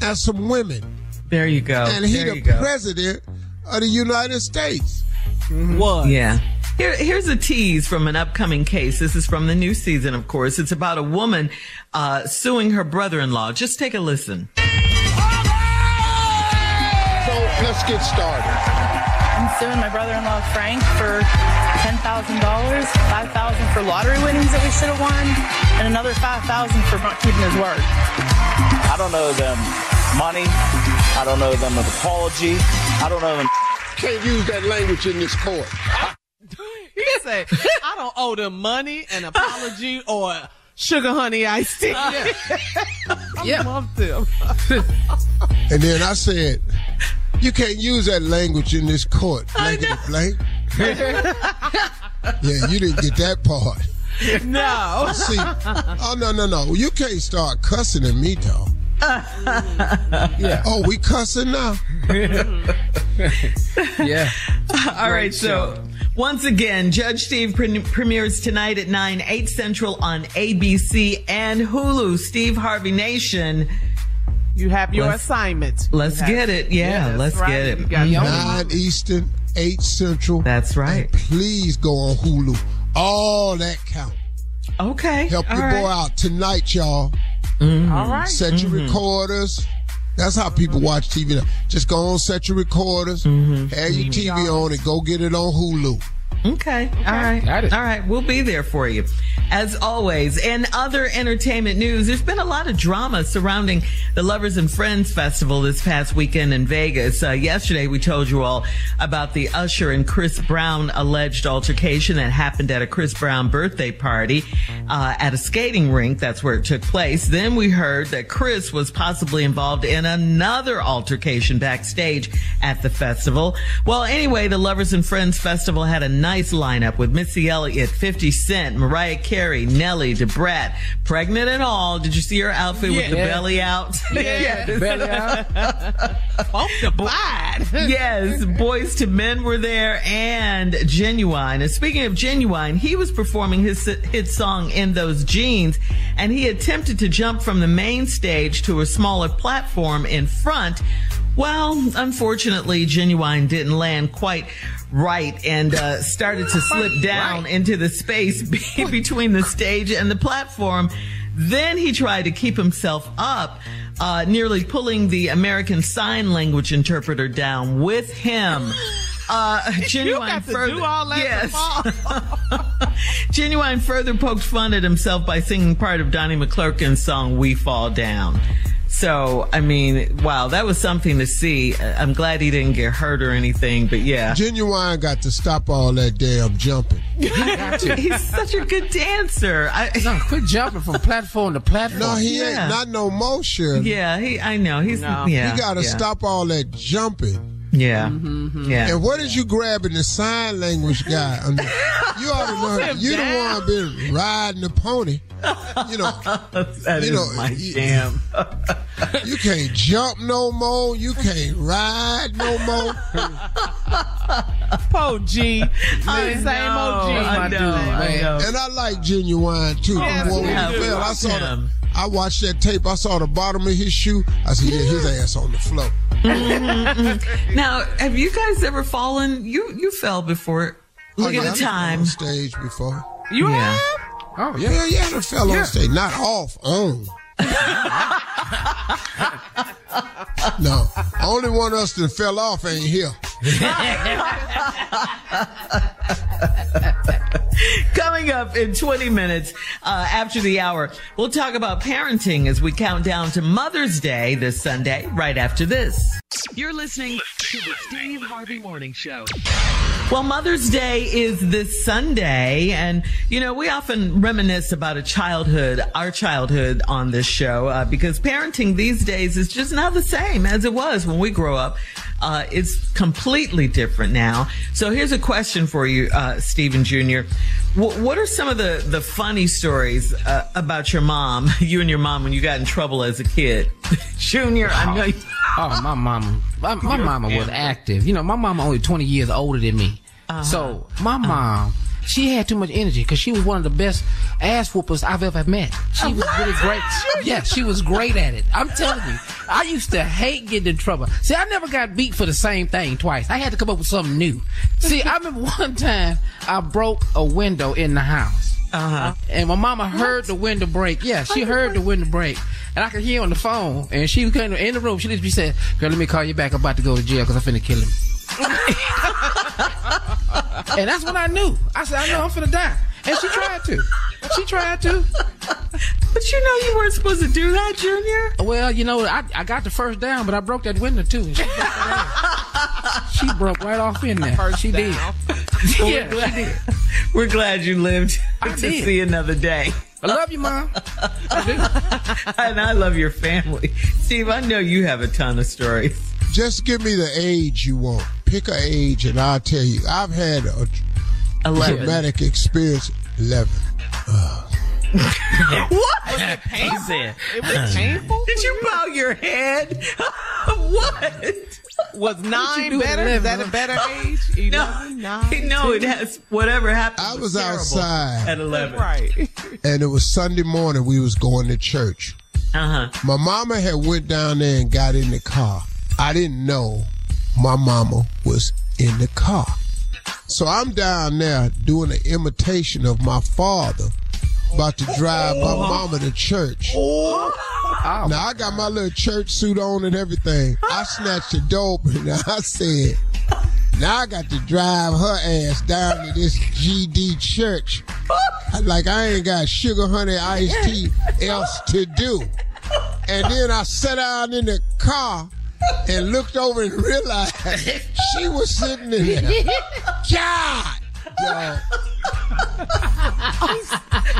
and some women. There you go. and he there the president of the United States. Was. Yeah. Here, here's a tease from an upcoming case. This is from the new season, of course. It's about a woman uh, suing her brother-in-law. Just take a listen. So let's get started. I'm suing my brother-in-law Frank for ten thousand dollars, five thousand for lottery winnings that we should have won, and another five thousand for not keeping his word. I don't know them money. I don't know them an apology. I don't know them. Can't use that language in this court. He said, I don't owe them money, an apology, or sugar honey iced tea. Yeah. I Yeah. love them. And then I said, you can't use that language in this court. Blankety blank. yeah, you didn't get that part. No. See, oh no, no, no. You can't start cussing at me, dog. Yeah, Oh, we cussing now? yeah. All right, so once again, Judge Steve pre- premieres tonight at 9, 8 Central on ABC and Hulu. Steve Harvey Nation. You have your Let's- assignment. Let's You have- get it. Yeah, that's let's right. get it. You got own- Nine Eastern, eight Central. That's right. And please go on Hulu. All that count. Okay. Help all your right. boy out tonight, y'all. Mm-hmm. All right. Set your mm-hmm. recorders. That's how people watch TV. now. Just go on, set your recorders, Mm-hmm. have your TV mm-hmm. on, and go get it on Hulu. Okay. All right. All right. We'll be there for you. As always, in other entertainment news, there's been a lot of drama surrounding the Lovers and Friends Festival this past weekend in Vegas. Uh, yesterday, we told you all about the Usher and Chris Brown alleged altercation that happened at a Chris Brown birthday party uh, at a skating rink. That's where it took place. Then we heard that Chris was possibly involved in another altercation backstage at the festival. Well, anyway, the Lovers and Friends Festival had a nice lineup with Missy Elliott, 50 Cent, Mariah Carey, Nelly, Da Brat, pregnant and all. Did you see her outfit with the Yeah. belly out? Yeah, belly out. Off the Funkified. yes, Boyz II Men were there and Ginuwine. And speaking of Ginuwine, he was performing his hit song In Those Jeans and he attempted to jump from the main stage to a smaller platform in front. Well, unfortunately, Ginuwine didn't land quite right and uh, started to slip down into the space between the stage and the platform. Then he tried to keep himself up, uh, nearly pulling the American Sign Language interpreter down with him. Uh, Ginuwine further, do all that yes. Ginuwine further poked fun at himself by singing part of Donnie McClurkin's song "We Fall Down." So, I mean, wow, that was something to see. Uh, I'm glad he didn't get hurt or anything, but yeah. Ginuwine got to stop all that damn jumping. Got to. He's such a good dancer. I, No, quit jumping from platform to platform. No, he Yeah. ain't not no more, Shirley. yeah, he, I know. He's, No. yeah. You got to yeah. stop all that jumping. Yeah. Mm-hmm, Yeah. And what is you grabbing the sign language guy? I mean, you ought to know. him You the down. one been riding the pony. You know, That you is know, my you- jam. you can't jump no more. You can't ride no more. Po G. I Same know, OG. I my know, dude, I man. know. And I like Ginuwine too. Yes, when we yeah, fell, I love saw the, him. I watched that tape. I saw the bottom of his shoe. I said, yeah, his ass on the floor. Mm-hmm. Now, have you guys ever fallen? You you fell before. Oh, Look Oh, yeah, at done the time. on stage before. You Yeah. have? Oh, oh yeah. Yeah, yeah, I fell Yeah. on stage, not off, on. no, only one of us that fell off ain't here. Coming up in 20 minutes uh, after the hour, we'll talk about parenting as we count down to Mother's Day this Sunday, right after this. You're listening to the Steve Harvey Morning Show. Well, Mother's Day is this Sunday, and you know, we often reminisce about a childhood, our childhood on this show, uh, because parenting these days is just not the same as it was when we grow up. Uh, it's completely different now. So here's a question for you, uh, Stephen Jr. W- what are some of the, the funny stories uh, about your mom, you and your mom, when you got in trouble as a kid? Junior, I know you. Oh, my mama. My, my mama was active. You know, my mama only 20 years older than me. So, my mom, she had too much energy because she was one of the best ass whoopers I've ever met. She was really great. Yeah, she was great at it. I'm telling you. I used to hate getting in trouble. See, I never got beat for the same thing twice. I had to come up with something new. See, I remember one time I broke a window in the house. Uh-huh. And my mama heard the window break. Yeah, she heard the window break. And I could hear on the phone. And she came in the room. She literally said, Girl, let me call you back. I'm about to go to jail because I'm finna kill him. and that's when I knew. I said, I know I'm finna die. And she tried to. She tried to. But you know you weren't supposed to do that, Junior. Well, you know, I, I got the first down, but I broke that window too. She broke. She broke right off in there. First she did. down. yeah, she did. We're glad you lived I to did. see another day. I love you, mom. and I love your family. Steve, I know you have a ton of stories. Just give me the age you want. Pick a age, and I'll tell you. I've had a 11. dramatic experience. Eleven. What? He said, It was painful. Did you bow your head? what? Was nine do at better? Is that a better age? No, 11, nine, no, it has whatever happened. I was terrible outside. at eleven. Right. and it was Sunday morning. We was going to church. Uh huh. My mama had went down there and got in the car. I didn't know my mama was in the car. So I'm down there doing an imitation of my father, about to drive my mama to church. Now I got my little church suit on and everything. I snatched the dope open and I said, now I got to drive her ass down to this GD church. Like I ain't got sugar honey iced tea else to do. And then I sat down in the car and looked over and realized she was sitting in there. God, dog.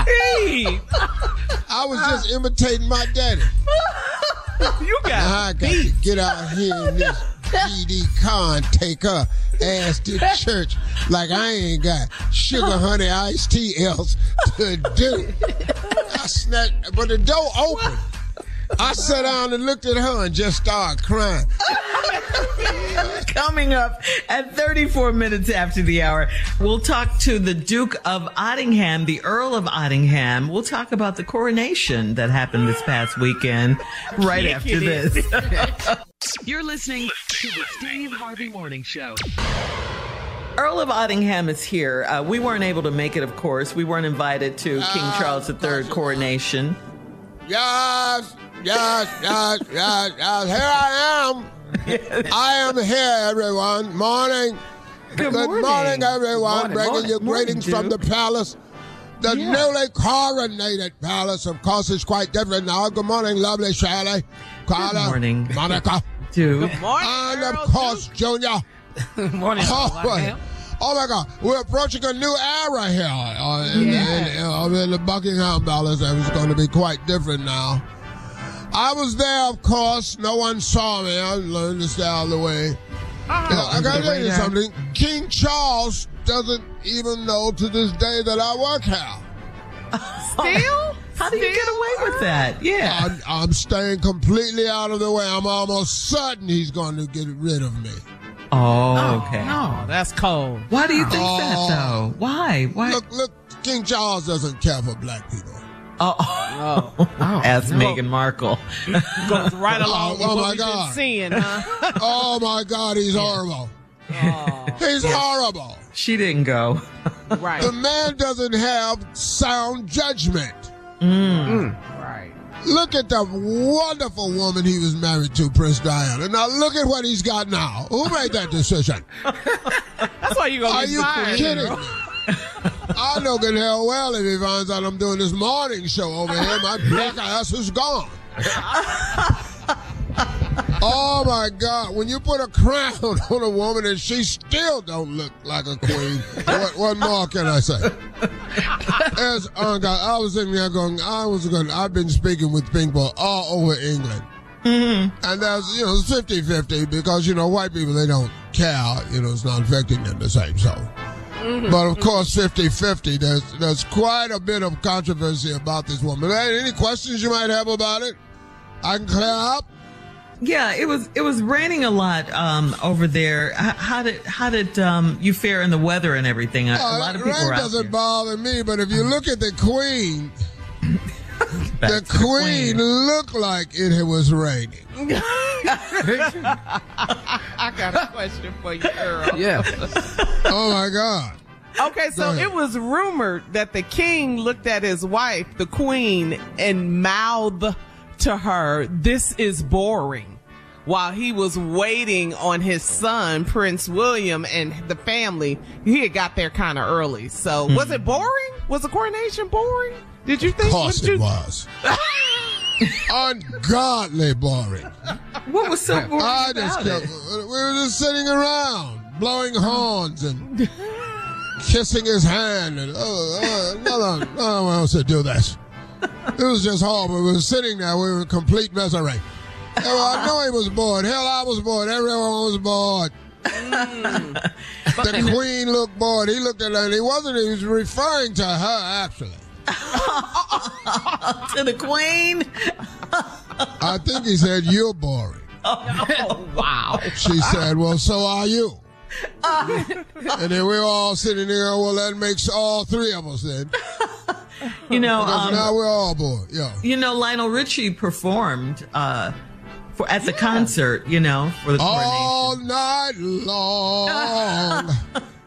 Hey, I was just imitating my daddy. you Now I got got to get out here in this GD car and take her ass to church like I ain't got sugar honey iced tea else to do. I snatched, but the door opened. I sat down and looked at her and just started crying. Coming up at 34 minutes after the hour, we'll talk to the Duke of Ottingham, the Earl of Ottingham. We'll talk about the coronation that happened this past weekend right Kick after this. You're listening to the Steve Harvey Morning Show. Earl of Ottingham is here. Uh, we weren't able to make it, of course. We weren't invited to King Charles III coronation. Yes, yes, yes, yes, yes. Here I am. I am here, everyone. Morning. Good morning, morning. everyone. Morning, Bringing morning, you morning, greetings from the palace. The Yeah. newly coronated palace, of course, is quite different now. Good morning, lovely Shirley. Carla, morning. Monica. Duke. And of course, Junior. morning, Oh, boy. Oh my God, we're approaching a new era here uh, in, in, uh, in the Buckingham Palace, and it's going to be quite different now. I was there, of course. No one saw me. I learned to stay out of the way. Uh-huh. Yeah, I gotta tell you something. King Charles doesn't even know to this day that I work here. Still? How do you get away with that? Yeah. I'm, I'm staying completely out of the way. I'm almost certain he's going to get rid of me. Oh, oh, okay. No, that's cold. Why do you think Oh. that, though? Why? Why? Look, look, King Charles doesn't care for black people. Oh, Oh, oh. ask no. Meghan Markle. Goes right oh along Oh, oh what my we've God. been seeing, huh? Oh my God, he's horrible. Oh. He's horrible. She didn't go. Right. The man doesn't have sound judgment. Mm. Mm. Right. Look at the wonderful woman he was married to, Prince Diana. Now look at what he's got now. Who made that decision? That's why you're going Are be you fired. kidding me? I know good hell well if he finds out I'm doing this morning show over here, my black ass is gone. Oh my God! When you put a crown on a woman and she still don't look like a queen, what, what more can I say? As oh, God, I was sitting there going, I was going. I've been speaking with people all over England, mm-hmm. and there's you know it's 50-50 because you know white people they don't care. You know it's not affecting them the same. So, but of course 50-50. There's there's quite a bit of controversy about this woman. Any questions you might have about it? I can clear up. Yeah, it was it was raining a lot um, over there. H- how did how did um, you fare in the weather and everything? A, a Uh, lot of people rain out doesn't there. bother me, but if you look at the queen, the queen looked like it was raining. I got a question for you, Earl. Yeah. Oh my God! Okay, so Go it was rumored that the king looked at his wife, the queen, and mouthed to her, This is boring. While he was waiting on his son, Prince William, and the family, he had got there kind of early. So, was hmm. it boring? Was the coronation boring? Did you think? Of course what it you- was. Ungodly boring. What was so boring I just about kept, it? we were just sitting around, blowing horns and kissing his hand, and oh, uh, no, no, no one else to do this. It was just horrible. We were sitting there, we were in complete misery. Oh, I know he was bored. Hell, I was bored. Everyone was bored. the queen looked bored. He looked at her, and he wasn't. He was referring to her actually. to the queen. I think he said, "You're boring." Oh, wow. She said, "Well, so are you." and then we're all sitting there. Well, that makes all three of us then. You know, Because um, now we're all bored. Yeah. you know, Lionel Richie performed uh, for at the concert. You know, for the coronation. All night long,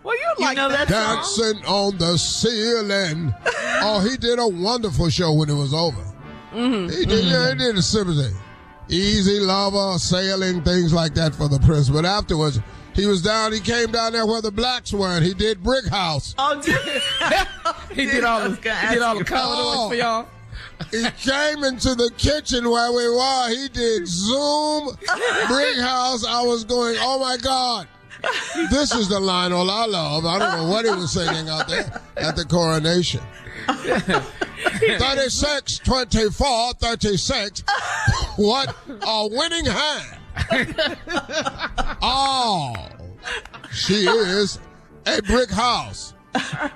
Well, you like know that, that song? dancing on the ceiling. Oh, he did a wonderful show when it was over. Mm-hmm. He did, yeah, he did a sympathy. Easy lover, sailing, things like that for the prince. But afterwards, he was down, he came down there where the blacks were, and he did Brick House. Oh, did he did all the, he did all the Commodores for y'all. He came into the kitchen where we were. He did Zoom, Brick House. I was going, oh my God. This is the Lionel I love. I don't know what he was singing out there at the coronation. 36, 24, 36. What a winning hand. Oh, she is a brick house.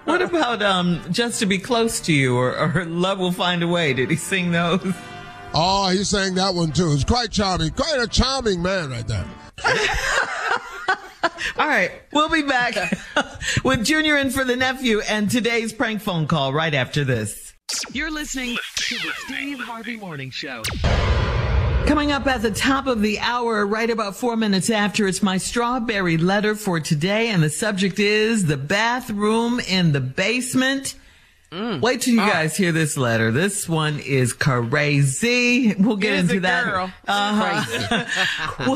What about um just to be close to you or, or love will find a way? Did he sing those? Oh, he sang that one too. It's quite charming. Quite a charming man right there. All right, we'll be back with Junior in for the nephew and today's prank phone call right after this. You're listening to the Steve Harvey Morning Show. Coming up at the top of the hour, right about four minutes after, it's my strawberry letter for today, and the subject is the bathroom in the basement. Wait till you guys hear this letter. This one is crazy. We'll get Is into that. Uh-huh.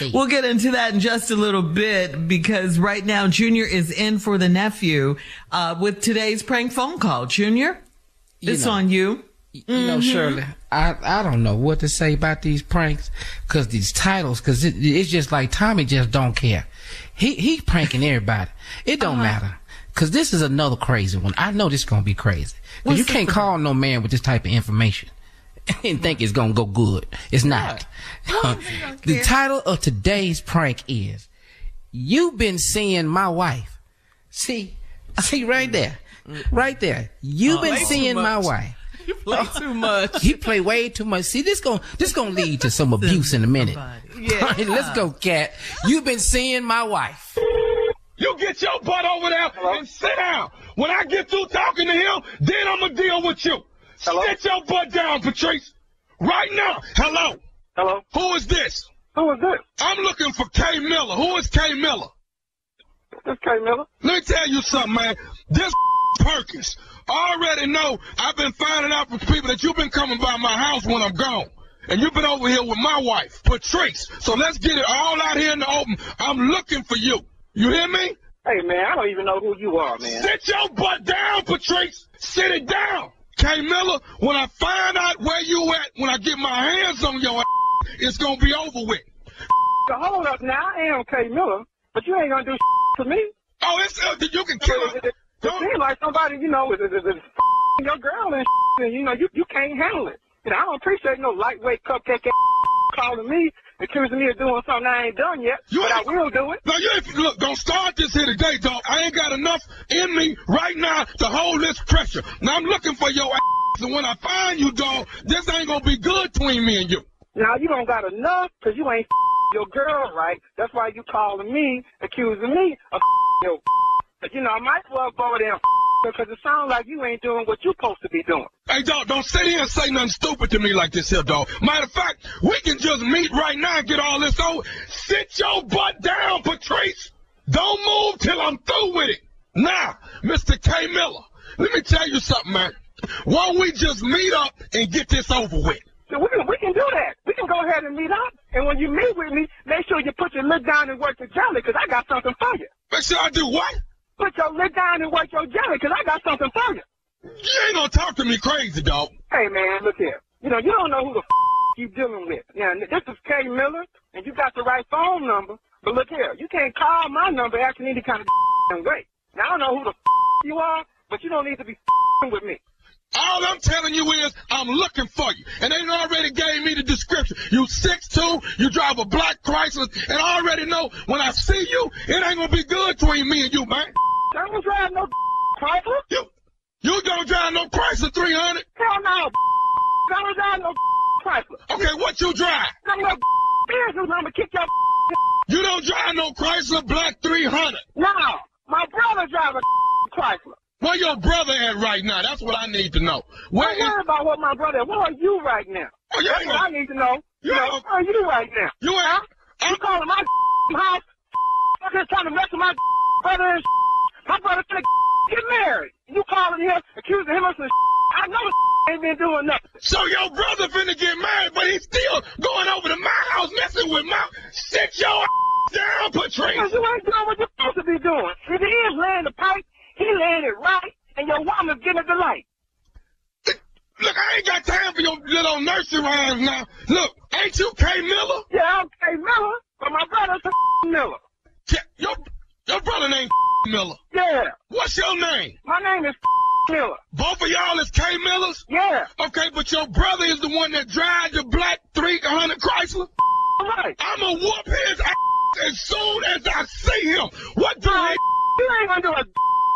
we'll, we'll get into that in just a little bit because right now Junior is in for the nephew uh, with today's prank phone call. Junior, You it's know. on you. You know, Mhm. Shirley, I, I don't know what to say about these pranks, cause these titles, cause it, it's just like Tommy just don't care. He he pranking everybody. It don't Uh-huh. matter, cause this is another crazy one. I know this is gonna be crazy. Cause What's you can't call no man with this type of information and think it's gonna go good. It's not. the title of today's prank is "You've been seeing my wife." See, see right mm. there, mm. right there. You've Oh, been seeing my wife. You play too much. He play way too much. See, this going this gonna lead to some abuse in a minute. Yeah. Let's go, cat. You've been seeing my wife. You get your butt over there and sit down. When I get through talking to him, then I'm gonna deal with you. Sit your butt down, Patrice. Right now. Hello. Hello. Who is this? Who is this? I'm looking for Kay Miller. Who is Kay Miller? This Kay Miller. Let me tell you something, man. This Perkins. Already know I've been finding out from people that you've been coming by my house when I'm gone. And you've been over here with my wife, Patrice. So let's get it all out here in the open. I'm looking for you. You hear me? Hey man, I don't even know who you are, man. Sit your butt down, Patrice. Sit it down. Kay Miller, when I find out where you at, when I get my hands on your ass, it's gonna be over with. So hold up now, I am Kay Miller, but you ain't gonna do to me. Oh, it's uh, you can kill it. It, it seems like somebody, you know, is, is, is, is your girl and, and you know, you you can't handle it. Know, I don't appreciate no lightweight cupcake calling me, accusing me of doing something I ain't done yet. You but I will do it. Now you ain't, look, don't start this here today, dog. I ain't got enough in me right now to hold this pressure. Now I'm looking for your ass, and when I find you, dog, this ain't gonna be good between me and you. Now you don't got enough because you ain't your girl right. That's why you calling me, accusing me of your. You know, I might as well go there because it sounds like you ain't doing what you're supposed to be doing. Hey, dog, don't sit here and say nothing stupid to me like this here, dog. Matter of fact, we can just meet right now and get all this over. Sit your butt down, Patrice. Don't move till I'm through with it. Now, Mr. K. Miller, let me tell you something, man. Why don't we just meet up and get this over with? So we can we can do that. We can go ahead and meet up. And when you meet with me, make sure you put your lid down and work your jelly because I got something for you. Make sure I do what? Put your lid down and work your jelly because I got something for you. You ain't gonna talk to me crazy, dog. Hey man, look here. You know you don't know who the f- you dealing with. Now, this is Kay Miller, and you got the right phone number. But look here, you can't call my number asking any kind of way. Now I don't know who the f- you are, but you don't need to be f- with me. All I'm telling you is I'm looking for you. And they already gave me the description. You 6'2", you drive a black Chrysler, and I already know when I see you, it ain't gonna be good between me and you, man. I don't drive no Chrysler. You, you don't drive no Chrysler 300. Hell no. I don't drive no Chrysler. Okay, what you drive? I'm no business. I'm gonna kick your You don't drive no Chrysler Black 300. No, my brother drive a Chrysler. Where your brother at right now? That's what I need to know. Where Don't is? worry about what my brother. Where are you right now? Oh, you That's what I need to know. You You know, where are you right now? You ain't. You calling my house? I'm just trying to mess with my brother and my brother finna get married. You calling him, accusing him of some I know ain't been doing nothing. So your brother finna get married, but he's still going over to my house messing with my. Sit your down, Patrice. Because you ain't doing what you're supposed to be doing. If he is laying the pipe, he laying it right, and your woman's getting the light. Look, I ain't got time for your little nursery rhymes now. Look, ain't you K Miller? Yeah, I'm K Miller, but my brother's Miller. Yeah, your, your brother named Miller. Yeah. What's your name? My name is Miller. Both of y'all is K Millers? Yeah. Okay, but your brother is the one that drives the black 300 Chrysler? Right. I'ma whoop his ass as soon as I see him. What the? You ain't gonna do a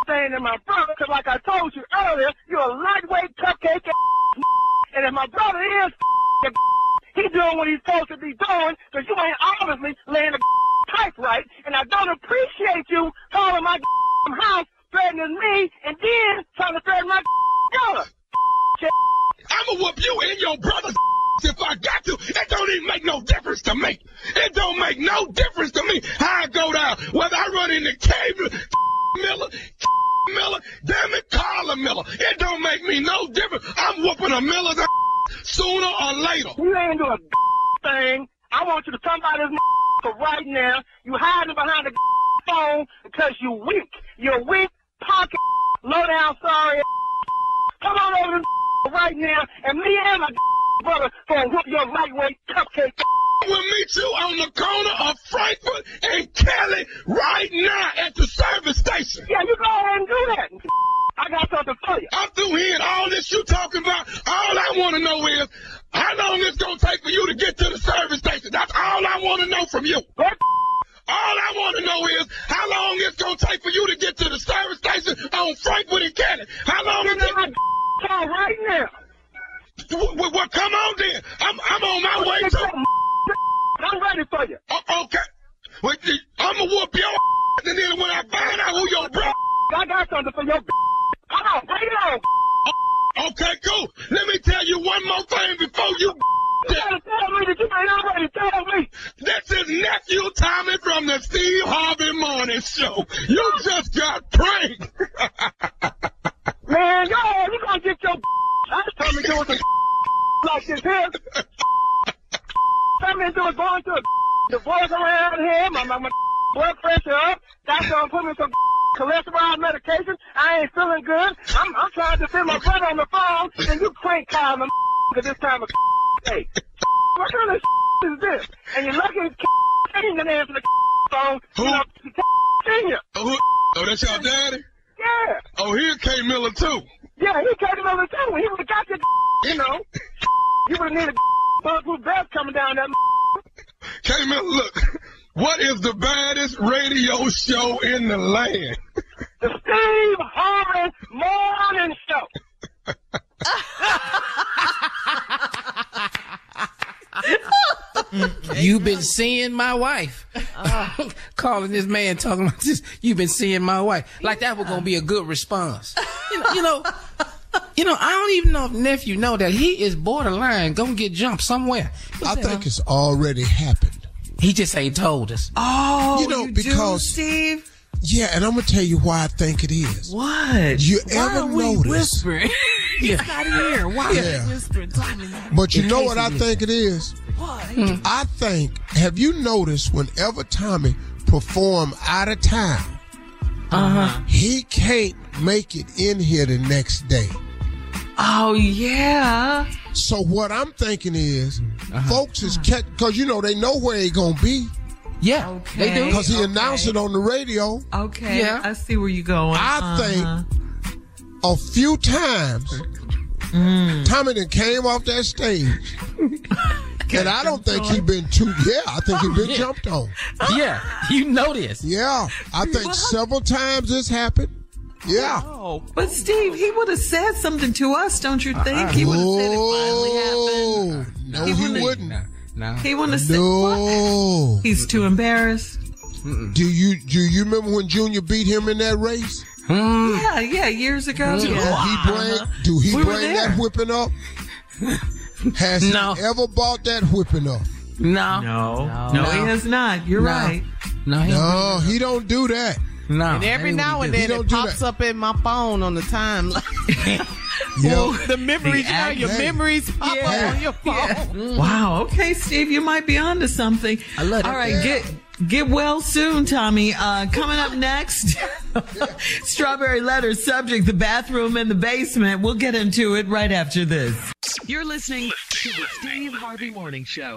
thing to my brother, cause like I told you earlier, you're a lightweight cupcake and if my brother is he doing what he's supposed to be doing, cause you ain't obviously laying the pipe right, and I don't appreciate you calling my house threatening me and then trying to threaten my daughter. I'ma whoop you and your brother if I got to. It don't even make no difference to me. It don't make no difference to me how I go down. Whether I run into cable, Miller, Miller, damn it, Carla Miller. It don't make me no difference. I'm whooping a Miller's sooner or later. You ain't doing a thing. I want you to come by this right now. You hiding behind the phone because you weak. You're weak, pocket, low down, sorry. Come on over to right now, and me and my brother gonna whoop your lightweight cupcake. We'll meet you on the corner of Frankfurt and Kelly right now at the service station. Yeah, you go ahead and do that. I got something for you. I'm through hearing all this you talking about. All I want to know is how long it's gonna take for you to get to the service station. That's all I want to know from you. All I want to know is how long it's gonna take for you to get to the service station on Frankfurt and Kelly. How long is it? Call right now. Well, well, well, come on then. I'm I'm on my way to. I'm ready for you. Uh, okay. Well, I'm gonna whoop your and then when I find out who your bro. I got something for your. Come on, bring it on. Okay, cool. Let me tell you one more thing before you. You gotta tell me that you ain't already tell me. This is nephew Tommy from the Steve Harvey Morning Show. You just got pranked. Man, ahead. You gonna get your. I just told me doing some like this here. Tell me doing going through a divorce around here. My, my, my blood pressure up. Doctor gonna put me some cholesterol medication. I ain't feeling good. I'm, I'm trying to defend my brother on the phone, and you crank calling him at this time of day. What kind of is this? And you're lucky King didn't answer the phone. Who? You know, senior. Oh, who? oh, that's your daddy? Yeah. Oh, here's K Miller too. Yeah, he came Miller too. He would have got your, you know, you would have needed bulletproof vest coming down that. K Miller, look. What is the baddest radio show in the land? The Steve Harvey Morning Show. You've been seeing my wife. Calling this man talking about this. You've been seeing my wife. Like that was gonna be a good response. You know, you know, you know, I don't even know if nephew know that he is borderline gonna get jumped somewhere. I think it's already happened. He just ain't told us. Oh, you know you because do, Steve. Yeah, and I'm gonna tell you why I think it is. What? You Why ever are we notice? whispering? He's not here. Why Yeah. are we whispering? Tell me. But you know what I is. think it is? What? I think. Have you noticed whenever Tommy perform out of town, Uh-huh. he can't make it in here the next day. Oh yeah. So what I'm thinking is, Uh-huh. folks is catch because you know they know where he gonna be Yeah, Okay. they do. because he Okay. announced it on the radio. Okay. Yeah. I see where you're going. I Uh-huh. think a few times Tommy then came off that stage. and I don't think he been too yeah, I think he been Yeah. jumped on. Yeah, you know this. Yeah. I think several times this happened. Yeah. Oh, but Steve, he would have said something to us, don't you think? He would have said it uh-uh. finally happened. No, He he, wouldn't- wouldn't. No, no. He wouldn't have said No. He's too embarrassed. Do you do you remember when Junior beat him in that race? Hmm. Yeah, yeah, years ago. Do Yeah. he bring uh-huh. do he We bring that whipping up? Has No. he ever bought that whipping up? No, No, no, he has not. You're No. right. no, he No, he don't do that. No. And every now and he He then it pops up in my phone on the timeline. Well, the memories, The you know, your act- memories pop Yeah. up on your phone. Wow. Okay, Steve, you might be onto something. I love All that. right, get get well soon, Tommy. Uh, coming up next, strawberry letter subject: the bathroom in the basement. We'll get into it right after this. You're listening to the Steve Harvey Morning Show.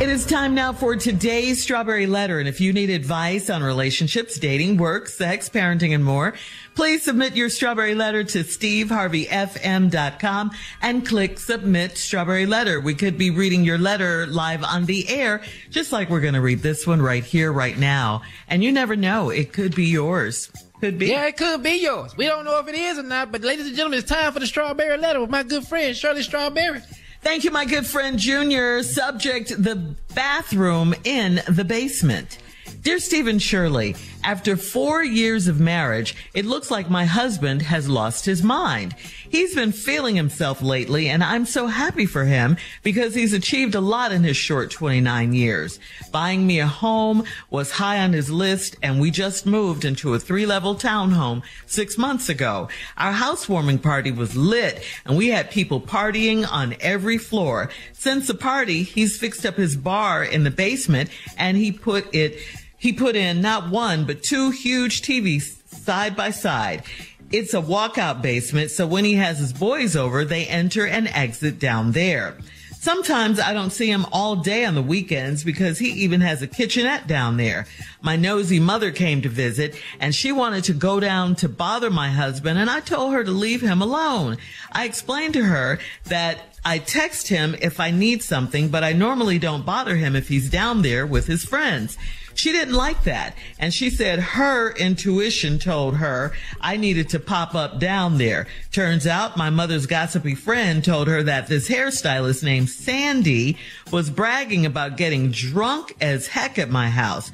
It is time now for today's strawberry letter. And if you need advice on relationships, dating, work, sex, parenting, and more, please submit your strawberry letter to steveharveyfm.com and click submit strawberry letter. We could be reading your letter live on the air, just like we're going to read this one right here, right now. And you never know. It could be yours. Could be. Yeah, it could be yours. We don't know if it is or not, but ladies and gentlemen, it's time for the strawberry letter with my good friend Shirley Strawberry. Thank you, my good friend Junior. Subject the bathroom in the basement. Dear Stephen Shirley, after four years of marriage, it looks like my husband has lost his mind. He's been feeling himself lately, and I'm so happy for him because he's achieved a lot in his short 29 years. Buying me a home was high on his list, and we just moved into a three level townhome six months ago. Our housewarming party was lit, and we had people partying on every floor. Since the party, he's fixed up his bar in the basement, and he put it he put in not one, but two huge TVs side by side. It's a walkout basement, so when he has his boys over, they enter and exit down there. Sometimes I don't see him all day on the weekends because he even has a kitchenette down there. My nosy mother came to visit and she wanted to go down to bother my husband and I told her to leave him alone. I explained to her that I text him if I need something, but I normally don't bother him if he's down there with his friends. She didn't like that. And she said her intuition told her I needed to pop up down there. Turns out my mother's gossipy friend told her that this hairstylist named Sandy was bragging about getting drunk as heck at my house.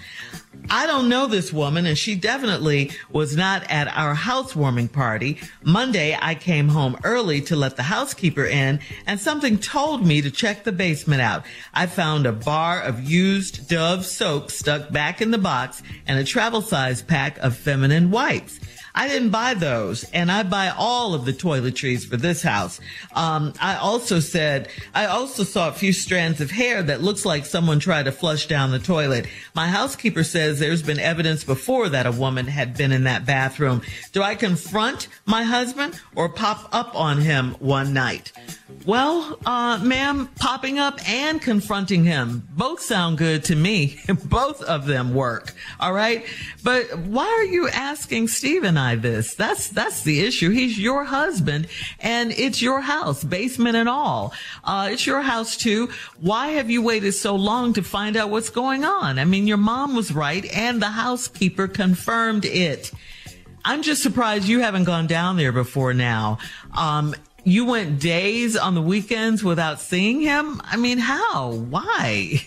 I don't know this woman and she definitely was not at our housewarming party. Monday, I came home early to let the housekeeper in and something told me to check the basement out. I found a bar of used Dove soap stuck back in the box and a travel size pack of feminine wipes. I didn't buy those, and I buy all of the toiletries for this house. Um, I also said I also saw a few strands of hair that looks like someone tried to flush down the toilet. My housekeeper says there's been evidence before that a woman had been in that bathroom. Do I confront my husband or pop up on him one night? Well, uh, ma'am, popping up and confronting him both sound good to me. both of them work. All right. But why are you asking Steve and this? That's, that's the issue. He's your husband and it's your house, basement and all. Uh, it's your house too. Why have you waited so long to find out what's going on? I mean, your mom was right and the housekeeper confirmed it. I'm just surprised you haven't gone down there before now. Um, you went days on the weekends without seeing him? I mean, how? Why?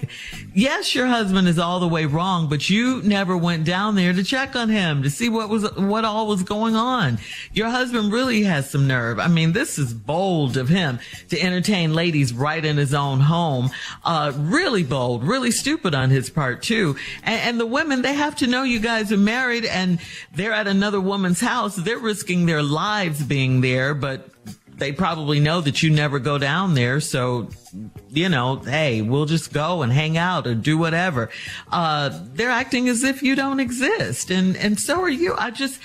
Yes, your husband is all the way wrong, but you never went down there to check on him to see what was, what all was going on. Your husband really has some nerve. I mean, this is bold of him to entertain ladies right in his own home. Uh, really bold, really stupid on his part too. And, and the women, they have to know you guys are married and they're at another woman's house. They're risking their lives being there, but they probably know that you never go down there. So, you know, hey, we'll just go and hang out or do whatever. Uh, they're acting as if you don't exist. And, and so are you. I just,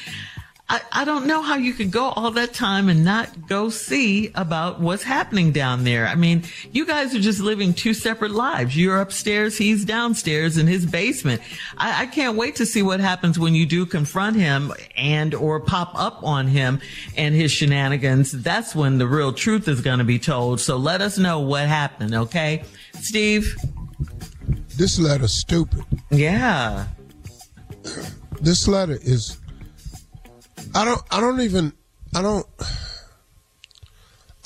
I, I don't know how you could go all that time and not go see about what's happening down there. I mean, you guys are just living two separate lives. You're upstairs, he's downstairs in his basement. I, I can't wait to see what happens when you do confront him and or pop up on him and his shenanigans. That's when the real truth is going to be told. So let us know what happened, okay? Steve? This letter's stupid. Yeah. This letter is I don't I don't even I don't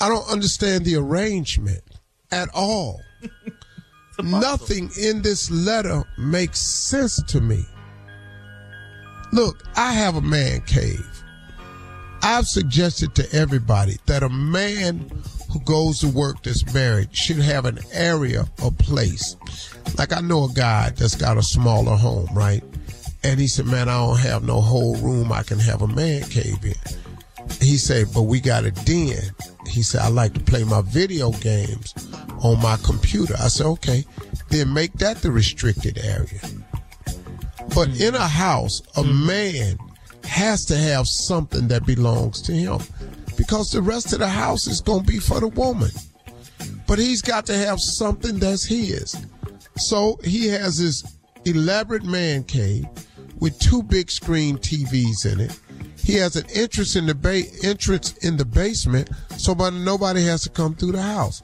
I don't understand the arrangement at all. Nothing in this letter makes sense to me. Look, I have a man cave. I've suggested to everybody that a man who goes to work that's married should have an area a place. Like I know a guy that's got a smaller home, right? And he said, Man, I don't have no whole room I can have a man cave in. He said, But we got a den. He said, I like to play my video games on my computer. I said, Okay, then make that the restricted area. But in a house, a mm-hmm. man has to have something that belongs to him because the rest of the house is going to be for the woman. But he's got to have something that's his. So he has this elaborate man cave with two big screen TVs in it. He has an entrance in the ba- entrance in the basement, so but nobody has to come through the house.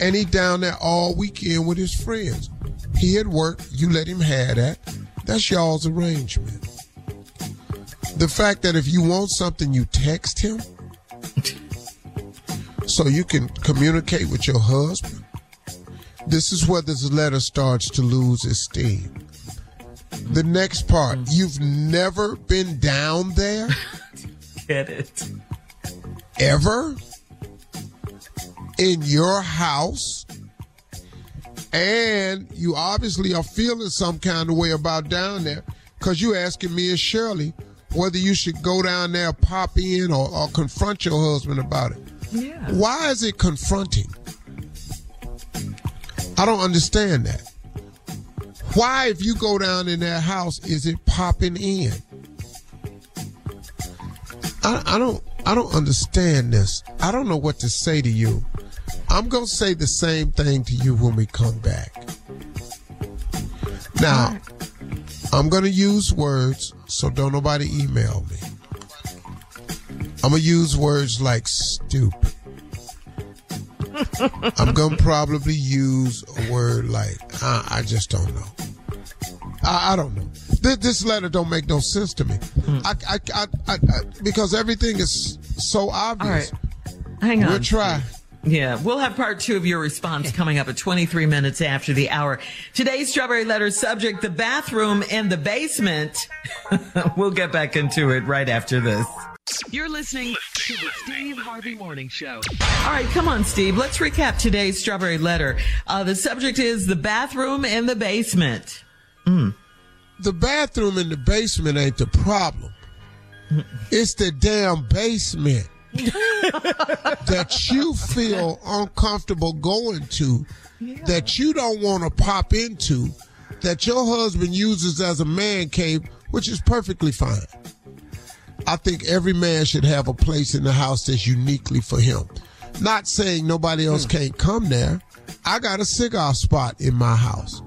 And he down there all weekend with his friends. He at work, you let him have that. That's y'all's arrangement. The fact that if you want something, you text him, so you can communicate with your husband. This is where this letter starts to lose its steam. The next part, mm-hmm. you've never been down there? Get it. Ever? In your house? And you obviously are feeling some kind of way about down there because you're asking me and Shirley whether you should go down there, pop in, or, or confront your husband about it. Yeah. Why is it confronting? I don't understand that. Why, if you go down in that house, is it popping in? I, I don't. I don't understand this. I don't know what to say to you. I'm gonna say the same thing to you when we come back. Now, I'm gonna use words, so don't nobody email me. I'm gonna use words like stupid. I'm gonna probably use a word like I, I just don't know. I, I don't know. This, this, letter don't make no sense to me. Hmm. I, I, I, because everything is so obvious. All right. Hang on. We'll try. Yeah, we'll have part two of your response coming up at 23 minutes after the hour. Today's Strawberry Letter subject, the bathroom and the basement. we'll get back into it right after this. You're listening to the Steve Harvey Morning Show. All right, come on, Steve. Let's recap today's Strawberry Letter. Uh, the subject is the bathroom in the basement. Mm. The bathroom in the basement ain't the problem. It's the damn basement that you feel uncomfortable going to, yeah. that you don't want to pop into, that your husband uses as a man cave, which is perfectly fine. I think every man should have a place in the house that's uniquely for him. Not saying nobody else hmm. can't come there. I got a cigar spot in my house.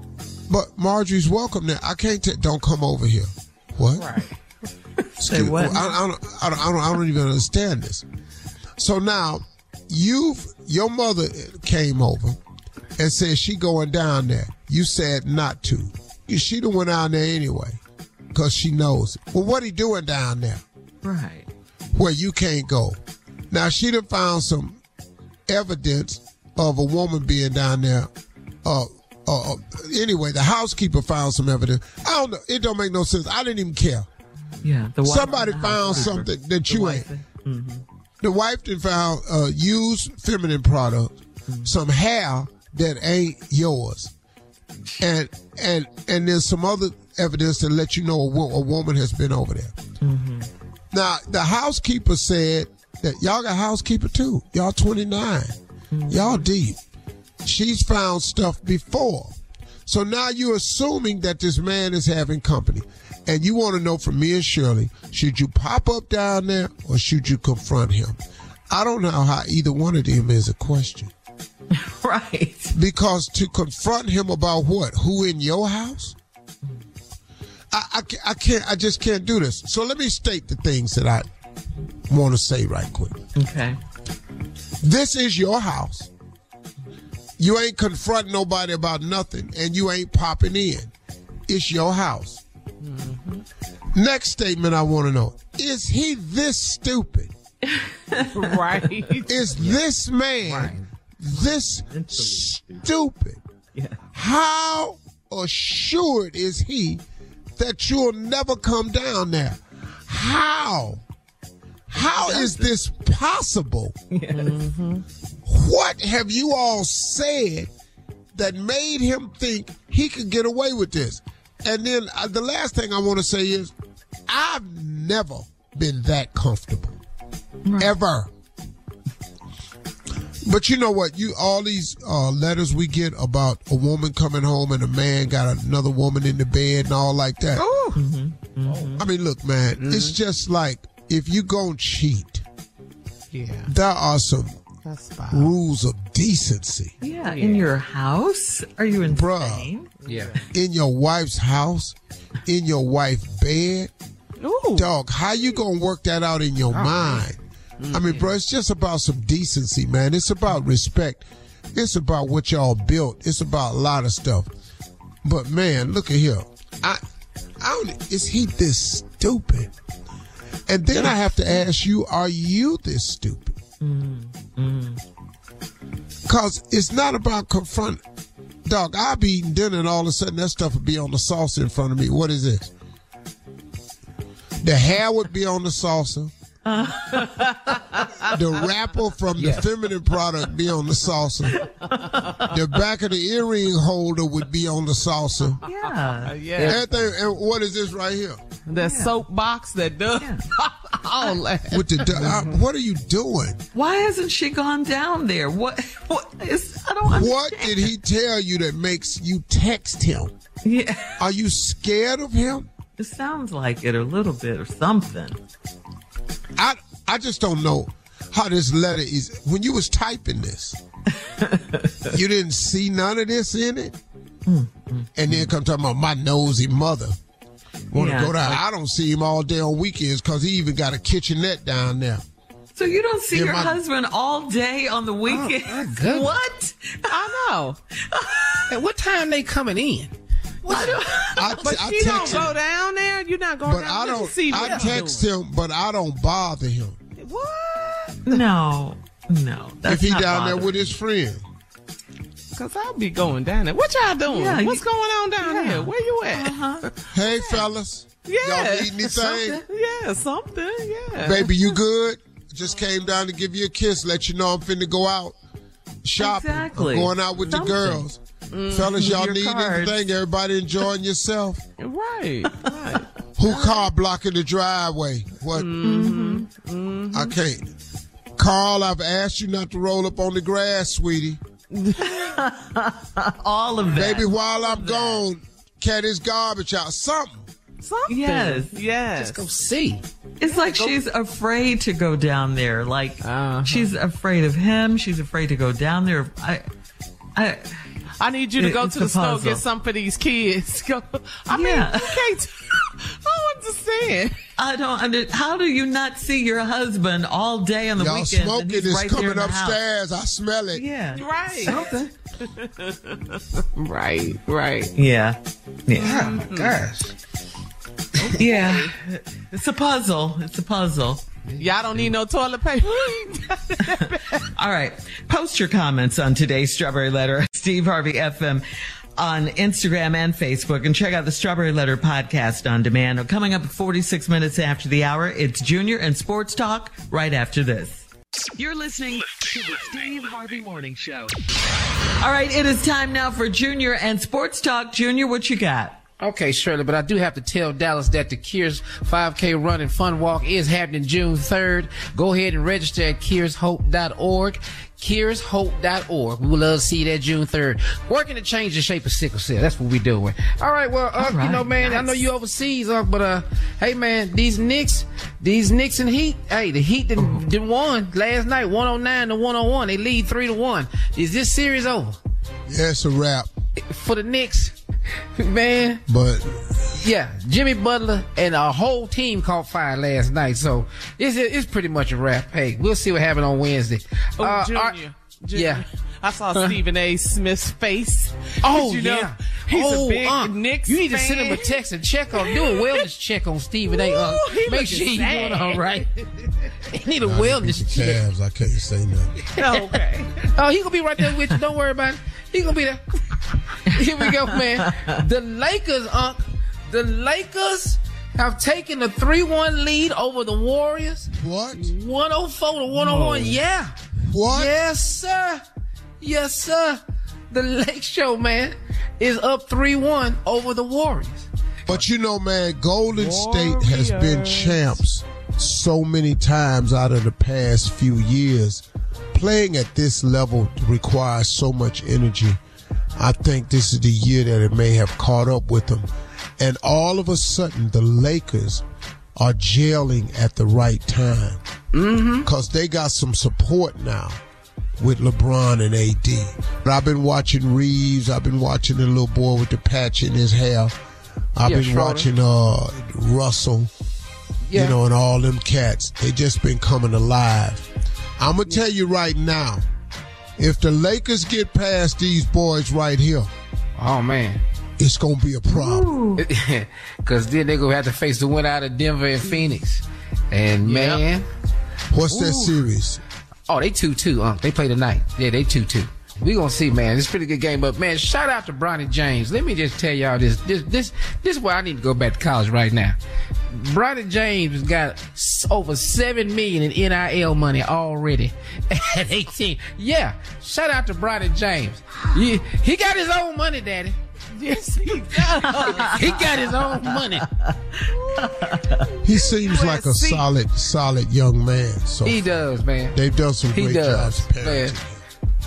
But Marjorie's welcome there. I can't t- don't come over here. What? Right. Say what? I, I, don't, I, don't, I, don't, I don't even understand this. So now, you've your mother came over and said she going down there. You said not to. She done went down there anyway because she knows. Well, what he doing down there? Right. Where you can't go. Now she done found some evidence of a woman being down there. Uh, uh, uh, anyway, the housekeeper found some evidence. I don't know. It don't make no sense. I didn't even care. Yeah, Somebody found something that The you wife ain't. mhm. The wife then found uh, used feminine product, some hair that ain't yours, and and and there's some other evidence to let you know a, wo- a woman has been over there. Now the housekeeper said that y'all got housekeeper too. Y'all 29. Hmm. Y'all deep. She's found stuff before. So now you're assuming that this man is having company. And you want to know from me and Shirley, should you pop up down there or should you confront him? I don't know how either one of them is a question. right. Because to confront him about what? Who in your house? I, I, I can't, I just can't do this. So let me state the things that I want to say right quick. Okay. This is your house. You ain't confronting nobody about nothing, and you ain't popping in. It's your house. Mm-hmm. Next statement I want to know is he this stupid? right. Is this man this stupid? Yeah. How assured is he that you'll never come down there? How? How is this possible? What have you all said that made him think he could get away with this? And then uh, the last thing I want to say is I've never been that comfortable. Ever. But you know what? You all these uh, letters we get about a woman coming home and a man got another woman in the bed and all like that. Mm-hmm. Mm-hmm. I mean, look, man, mm-hmm. it's just like if you gon' cheat, Yeah. there are some rules of decency. Yeah, in your house? Are you insane? Bruh. Yeah. In your wife's house, in your wife's bed. Dog, how you gonna work that out in your oh, mind? Mm-hmm. I mean, bro, it's just about some decency, man. It's about respect. It's about what y'all built. It's about a lot of stuff. But man, look at here. I, I don't. Is he this stupid? And then I have to ask you, are you this stupid? Mm-hmm. Mm-hmm. Cause it's not about confront. Dog, I'll be eating dinner and all of a sudden that stuff would be on the saucer in front of me. What is this? The hair would be on the saucer. the wrapper from the feminine product be on the saucer. The back of the earring holder would be on the saucer. Yeah. yeah. Everything. And what is this right here? The soap box that does all that. With the, uh, what are you doing? Why hasn't she gone down there? What? What is? I don't understand. What did he tell you that makes you text him? Yeah. Are you scared of him? It sounds like it a little bit or something. I I just don't know how this letter is. When you was typing this, you didn't see none of this in it, mm-hmm. and then come talking about my nosy mother. Want to Yeah, go down? like- I don't see him all day on weekends because he even got a kitchenette down there. So you don't see Yeah, your my- husband all day on the oh, weekend? goodness. what? I know. At what time they coming in? I, But I she don't go down there. You're not going but down I there to don't. see what I he's text him, but I don't bother him What? No, no. That's if he not down there with his friend. Cause I'll be going down there. What y'all doing? Yeah, What's you- going on down Yeah. here? Where you at? Uh-huh. Hey, fellas, Yeah. y'all need anything? Something. Yeah, something. Yeah. Baby, you good? Just came down to give you a kiss, let you know I'm finna go out shopping. Exactly. I'm going out with Something. the girls. Fellas, y'all need cards. anything? Everybody enjoying yourself? Right. Right. Who car blocking the driveway? What? I can't. Carl, I've asked you not to roll up on the grass, sweetie. all of that. Maybe while I'm gone, cat his garbage out. Something. Something. Yes. Yes. Just go see. It's like she's afraid to go down there. Like Uh-huh. she's afraid of him. She's afraid to go down there. I, I, I need you to It- go to the a store puzzle. get some for these kids. Go. I mean, Yeah. you can't. I don't understand. I don't under. How do you not see your husband all day on the Y'all weekend? and smoking is right coming in the house? upstairs. I smell it. Yeah. Right. Something. right. Right. Yeah. Yeah. Oh my gosh. Yeah. It's a puzzle. It's a puzzle. Y'all don't need no toilet paper. All right. Post Post your comments on today's Strawberry Letter, Steve Harvey FM on Instagram and Facebook and check out the Strawberry Letter podcast on demand. Coming up 46 minutes after the hour, it's Junior and Sports Talk right after this. You're listening to the Steve Harvey Morning Show. All right, it is time now for Junior and Sports Talk. Junior, what you got? Okay, Shirley, but I do have to tell Dallas that the Cures 5K Run and Fun Walk is happening June 3rd. Go ahead and register at cureshope.org. CuresHope.org. We would love to see you there June 3rd. Working to change the shape of sickle cell. That's what we're doing. All right, well, uh, right, you know, man, nice. I know you overseas, uh, but uh, hey, man, these Knicks, these Knicks and Heat, hey, the Heat didn't, didn't won last night, 109 to 101. They lead 3 to 1. Is this series over? Yeah, it's a wrap. For the Knicks, man. But yeah, Jimmy Butler and our whole team caught fire last night, so it's it's pretty much a wrap. Hey, we'll see what happens on Wednesday. Oh, uh, Junior, our, Junior. Yeah. I saw Stephen A. Smith's face. Oh, you know, yeah. He's oh, a big uh, Knicks You need fan. to send him a text and check on, do a wellness check on Stephen A. Uh, Ooh, make sure he's doing all right. he need a I wellness check. Cavs, I can't say nothing. No, okay. Oh, he gonna be right there with you. Don't worry about it. He gonna be there. Here we go, man. The Lakers, Unc. The Lakers have taken a 3-1 lead over the Warriors. What? 104 to 101. Yeah. What? Yes, sir. Yes, sir. The Lake Show, man, is up 3-1 over the Warriors. But you know, man, Golden State has been champs so many times out of the past few years. Playing at this level requires so much energy. I think this is the year that it may have caught up with them. And all of a sudden, the Lakers are gelling at the right time. Mm-hmm. Because they got some support now with LeBron and AD. But I've been watching Reeves. I've been watching the little boy with the patch in his hair. I've Yeah, been Schroeder. watching uh, Russell, Yeah. you know, and all them cats. They just been coming alive. I'm gonna tell you right now, if the Lakers get past these boys right here, Oh, man. it's gonna be a problem. Because then they're going to have to face the winner out of Denver and Phoenix. And, man. What's that Ooh. series? Oh, they 2 2, Unc. Uh, they play tonight. Yeah, they 2 2. We gonna see, man. It's a pretty good game, but man, shout out to Bronny James. Let me just tell y'all this. This, this, this is why I need to go back to college right now. Bronny James has got over seven million in NIL money already at 18. Yeah, shout out to Bronny James. He got his own money, Daddy. Yes, he does. he got his own money. He seems Well, like a see- solid, solid young man. So He does, man. they've done some He great does, jobs man.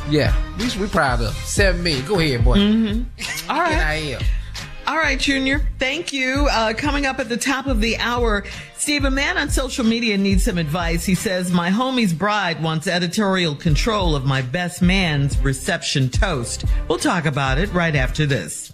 Yeah, we we proud of him. seven million. Go ahead, boy. Mm-hmm. All right. NIL. All right, Junior. Thank you. Uh, coming up at the top of the hour, Steve, a man on social media needs some advice. He says, My homie's bride wants editorial control of my best man's reception toast. We'll talk about it right after this.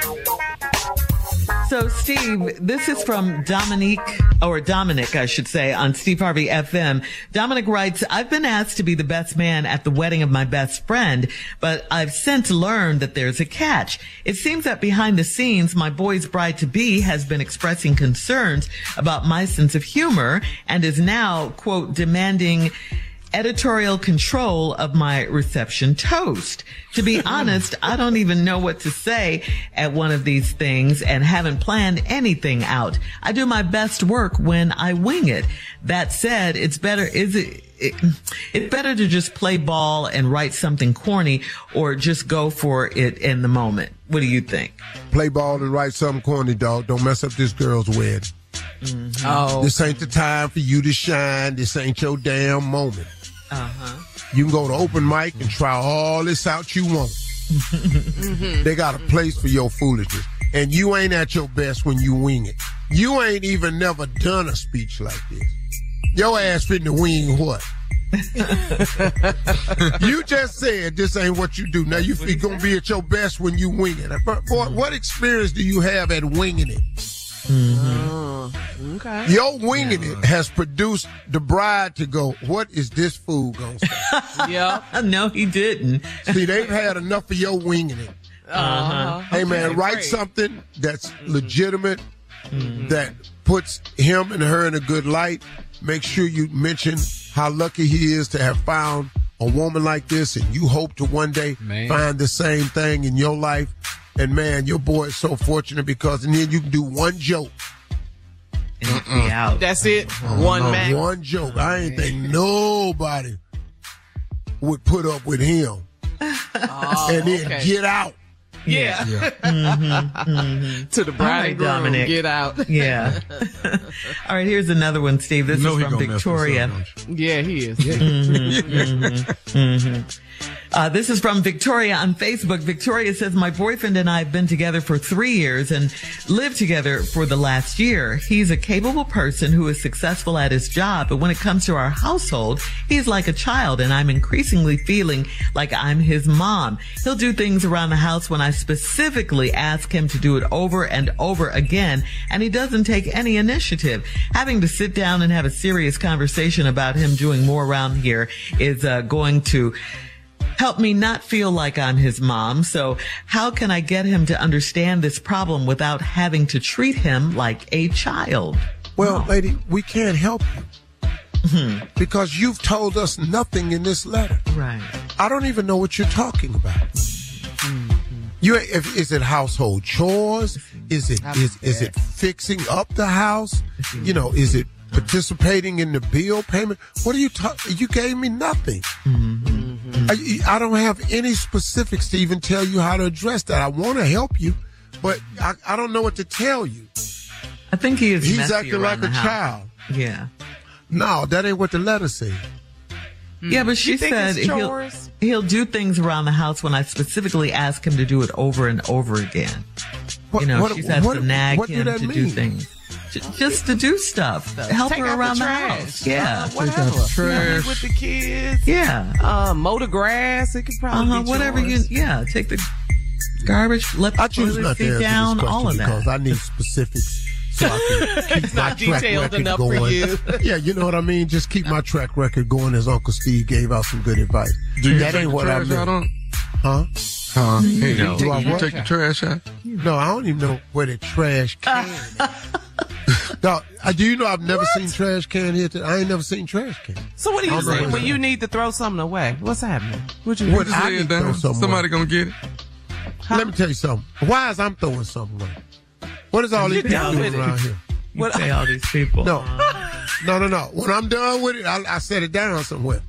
So, Steve, this is from Dominique, or Dominic, I should say, on Steve Harvey FM. Dominic writes, I've been asked to be the best man at the wedding of my best friend, but I've since learned that there's a catch. It seems that behind the scenes, my boy's bride to be has been expressing concerns about my sense of humor and is now, quote, demanding editorial control of my reception toast. To be honest, I don't even know what to say at one of these things and haven't planned anything out. I do my best work when I wing it. That said, it's better, is it, it, it's better to just play ball and write something corny or just go for it in the moment. What do you think? Play ball and write something corny, dog. Don't mess up this girl's wedding. Mm-hmm. Oh. This ain't the time for you to shine. This ain't your damn moment. Uh-huh. You can go to open mic and try all this out you want. Mm-hmm. They got a place for your foolishness. And you ain't at your best when you wing it. You ain't even never done a speech like this. Your ass fitting to wing what? you just said this ain't what you do. Now you feel gonna be at your best when you wing it. But boy, mm-hmm. what experience do you have at winging it? Oh, okay. Your winging it has produced the bride to go, what is this fool gonna say? Yep. no, he didn't. See, they've had enough of your winging it. Uh-huh. Hey man, Okay, write great. something that's legitimate, that puts him and her in a good light. Make sure you mention how lucky he is to have found a woman like this, and you hope to one day Man. find the same thing in your life. And man, your boy is so fortunate because, and then you can do one joke. And be out. That's it. One No, man. One joke. I ain't think nobody would put up with him Oh, and then okay. get out. Yeah. Mm-hmm, to the bride All right, and groom, Dominic. get out. Yeah. All right, here's another one, Steve. This You know is from gonna mess this up, Victoria. don't Yeah, he is. Mhm, mhm, mhm. Uh, this is from Victoria on Facebook. Victoria says, my boyfriend and I have been together for three years and lived together for the last year. He's a capable person who is successful at his job, but when it comes to our household, he's like a child and I'm increasingly feeling like I'm his mom. He'll do things around the house when I specifically ask him to do it over and over again and he doesn't take any initiative. Having to sit down and have a serious conversation about him doing more around here is uh, going to help me not feel like I'm his mom. So how can I get him to understand this problem without having to treat him like a child? Well, lady, we can't help you Mm-hmm. because you've told us nothing in this letter. Right. I don't even know what you're talking about. Mm-hmm. You, if, is it household chores? Mm-hmm. Is it is, is it fixing up the house? Mm-hmm. You know, is it participating in the bill payment? What are you talking? You gave me nothing. I, I don't have any specifics to even tell you how to address that. I want to help you, but I, I don't know what to tell you. I think he is He's acting like a house. child. Yeah. No, that ain't what the letter said. Yeah, but she said he'll, he'll do things around the house when I specifically ask him to do it over and over again. What- you know, what- she's had what- to nag what him that to do things. J- Just to do stuff. Help Take her around the, the, house. Yeah. Uh, whatever. trash. Play with the kids. Yeah. Uh, mow the grass. It could probably Uh-huh, be whatever you, yeah, take the garbage, let the I choose not to answer down, this all question of because that. I need specifics so I can keep my not track detailed record enough for going. you. yeah, you know what I mean. Just keep my track record going, as Uncle Steve gave out some good advice. Do you that ain't what I trash meant. out on? Huh? Huh? Hey, No. do Do I you what? take the trash out? No, I don't even know where the trash can. no, uh, do you know I've never seen trash can here? Today? I ain't never seen trash can. So what do I you don't know say when you need to throw something away? What's happening? What you What Just I lay need throw down. something Somebody away. gonna get it. Let me tell you something. Why is I'm throwing something away? What is all these people doing around here? You say all these people. No, no, no, no. When I'm done with it, I, I set it down somewhere.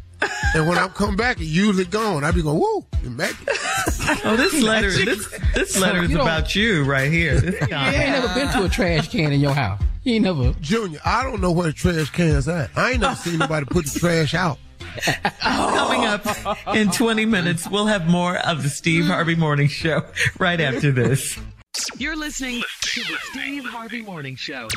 And when I come back, it's usually gone. I be going, woo, you make it. Oh, this letter, this, this letter is you about you right here. This You ain't never been to a trash can in your house. You ain't never. Junior, I don't know where the trash can's at. I ain't never seen nobody put the trash out. Coming up in 20 minutes, we'll have more of the Steve Harvey Morning Show right after this. You're listening to the Steve Harvey Morning Show.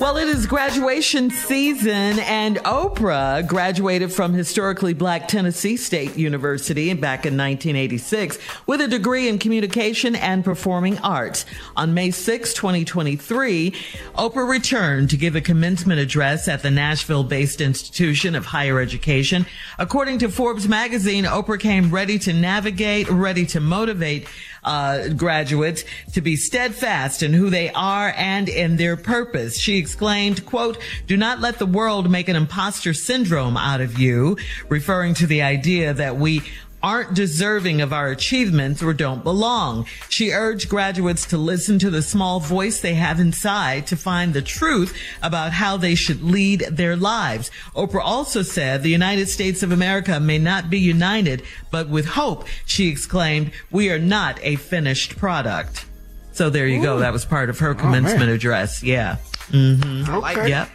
Well, it is graduation season, and Oprah graduated from historically black Tennessee State University back in 1986 with a degree in communication and performing arts. On May 6, 2023, Oprah returned to give a commencement address at the Nashville based institution of higher education. According to Forbes magazine, Oprah came ready to navigate, ready to motivate uh, graduates to be steadfast in who they are and in their purpose. She exclaimed, quote, do not let the world make an imposter syndrome out of you, referring to the idea that we aren't deserving of our achievements or don't belong. She urged graduates to listen to the small voice they have inside to find the truth about how they should lead their lives. Oprah also said the United States of America may not be united, but with hope, she exclaimed, we are not a finished product. So there you Ooh. go. That was part of her commencement oh, address. Yeah. Mm-hmm. Okay. Yep.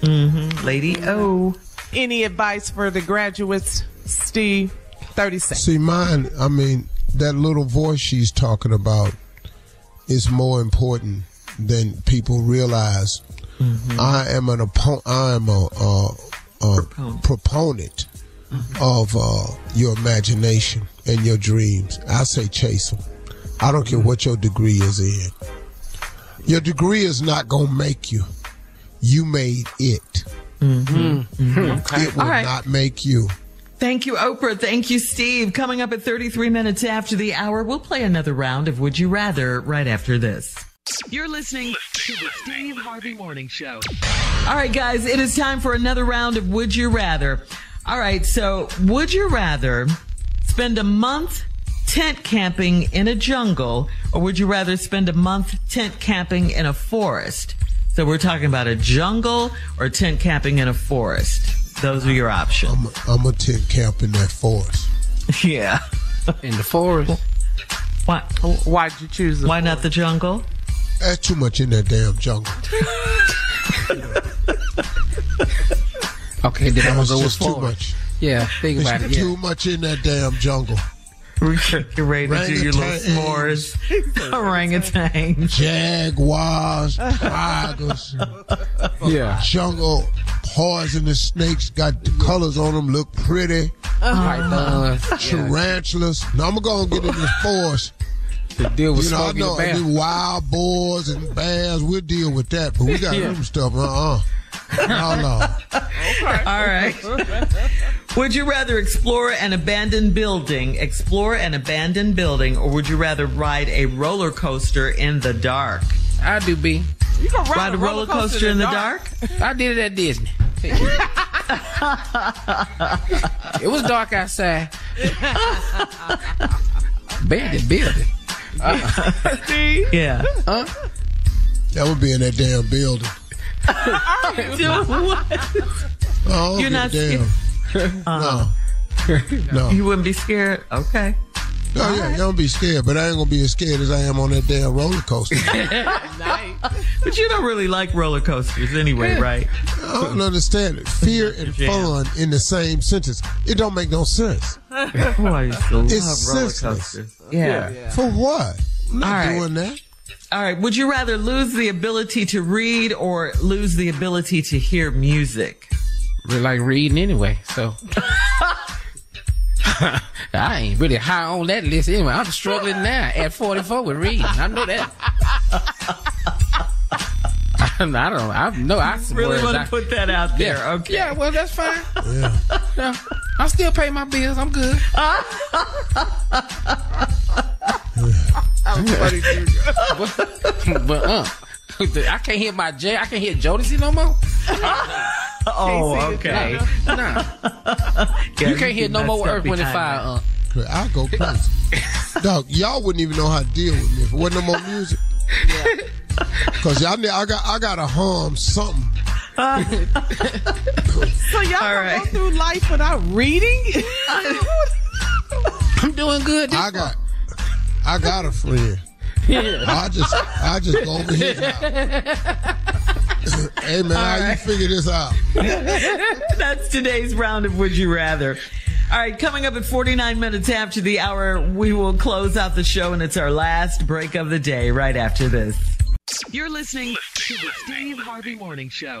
Mm-hmm. Lady O. Any advice for the graduates, Steve? 30 seconds. See, mine, I mean, that little voice she's talking about is more important than people realize. Mm-hmm. I am an opponent. I am a, a, a proponent, proponent mm-hmm. of uh, your imagination and your dreams. I say chase them. I don't care what your degree is in. Your degree is not going to make you. You made it. Mm-hmm. mm-hmm. It will right. not make you. Thank you, Oprah. Thank you, Steve. Coming up at 33 minutes after the hour, we'll play another round of Would You Rather right after this. You're listening to the Steve Harvey Morning Show. All right, guys, it is time for another round of Would You Rather. All right, so would you rather spend a month tent camping in a jungle or would you rather spend a month tent camping in a forest? So we're talking about a jungle or tent camping in a forest. Those are your options. I'm a, I'm a tent camp in that forest. Yeah. in the forest. Why? Why'd you choose? Why forest? not the jungle? That's too much in that damn jungle. okay, then I'm gonna go with too much. Yeah, think about it. Yeah. Too much in that damn jungle. You're ready to do your little s'mores. Orangutan. Jaguars, tigers. Yeah. Jungle poisonous snakes got the colors on them, look pretty. All right, uh, Tarantulas. Now I'm gonna go get in this forest. To deal with you know, I know the wild boars and bears. We'll deal with that, but we got yeah. them stuff. Uh uh No, no. Okay. All right. Would you rather explore an abandoned building, explore an abandoned building, or would you rather ride a roller coaster in the dark? I do B. You can ride, ride a roller, coaster, coaster in, the, dark. dark? I did it at Disney. it was dark outside. Abandoned building. Uh, yeah. Huh? That would be in that damn building. Doing what? Oh, You're not damn. Uh, no. no. You wouldn't be scared? Okay. Oh yeah, you don't be scared, but I ain't gonna be as scared as I am on that damn roller coaster. nice. But you don't really like roller coasters anyway, right? I don't understand it. Fear and fun in the same sentence. It don't make no sense. I used to it's love roller coasters. Yeah. yeah. For what? I'm not right. doing that. All right. Would you rather lose the ability to read or lose the ability to hear music? We like reading anyway, so. I ain't really high on that list anyway. I'm struggling now at 44 with reading. I know that. I don't know. I know. I really want to put that out there. Yeah. Okay. Yeah. Well, that's fine. Yeah. yeah. I still pay my bills. I'm good. I'm funny too. but, but uh, I can't hear my J. I can't hear Jodeci no more. oh, okay. No, no. you can't hear no more Earth, Wind, and Fire. Uh. I'll go crazy. Dog, y'all wouldn't even know how to deal with me if it wasn't no more music. Yeah. Cause y'all, I got, I got to hum something. Uh, so y'all All right. go through life without reading? I'm doing good. I got, I got a friend. Yeah. I just, I just go over his house. hey man, All how right. you figure this out? That's today's round of Would You Rather. All right, coming up at 49 minutes after the hour, we will close out the show, and it's our last break of the day right after this. You're listening to the Steve Harvey Morning Show.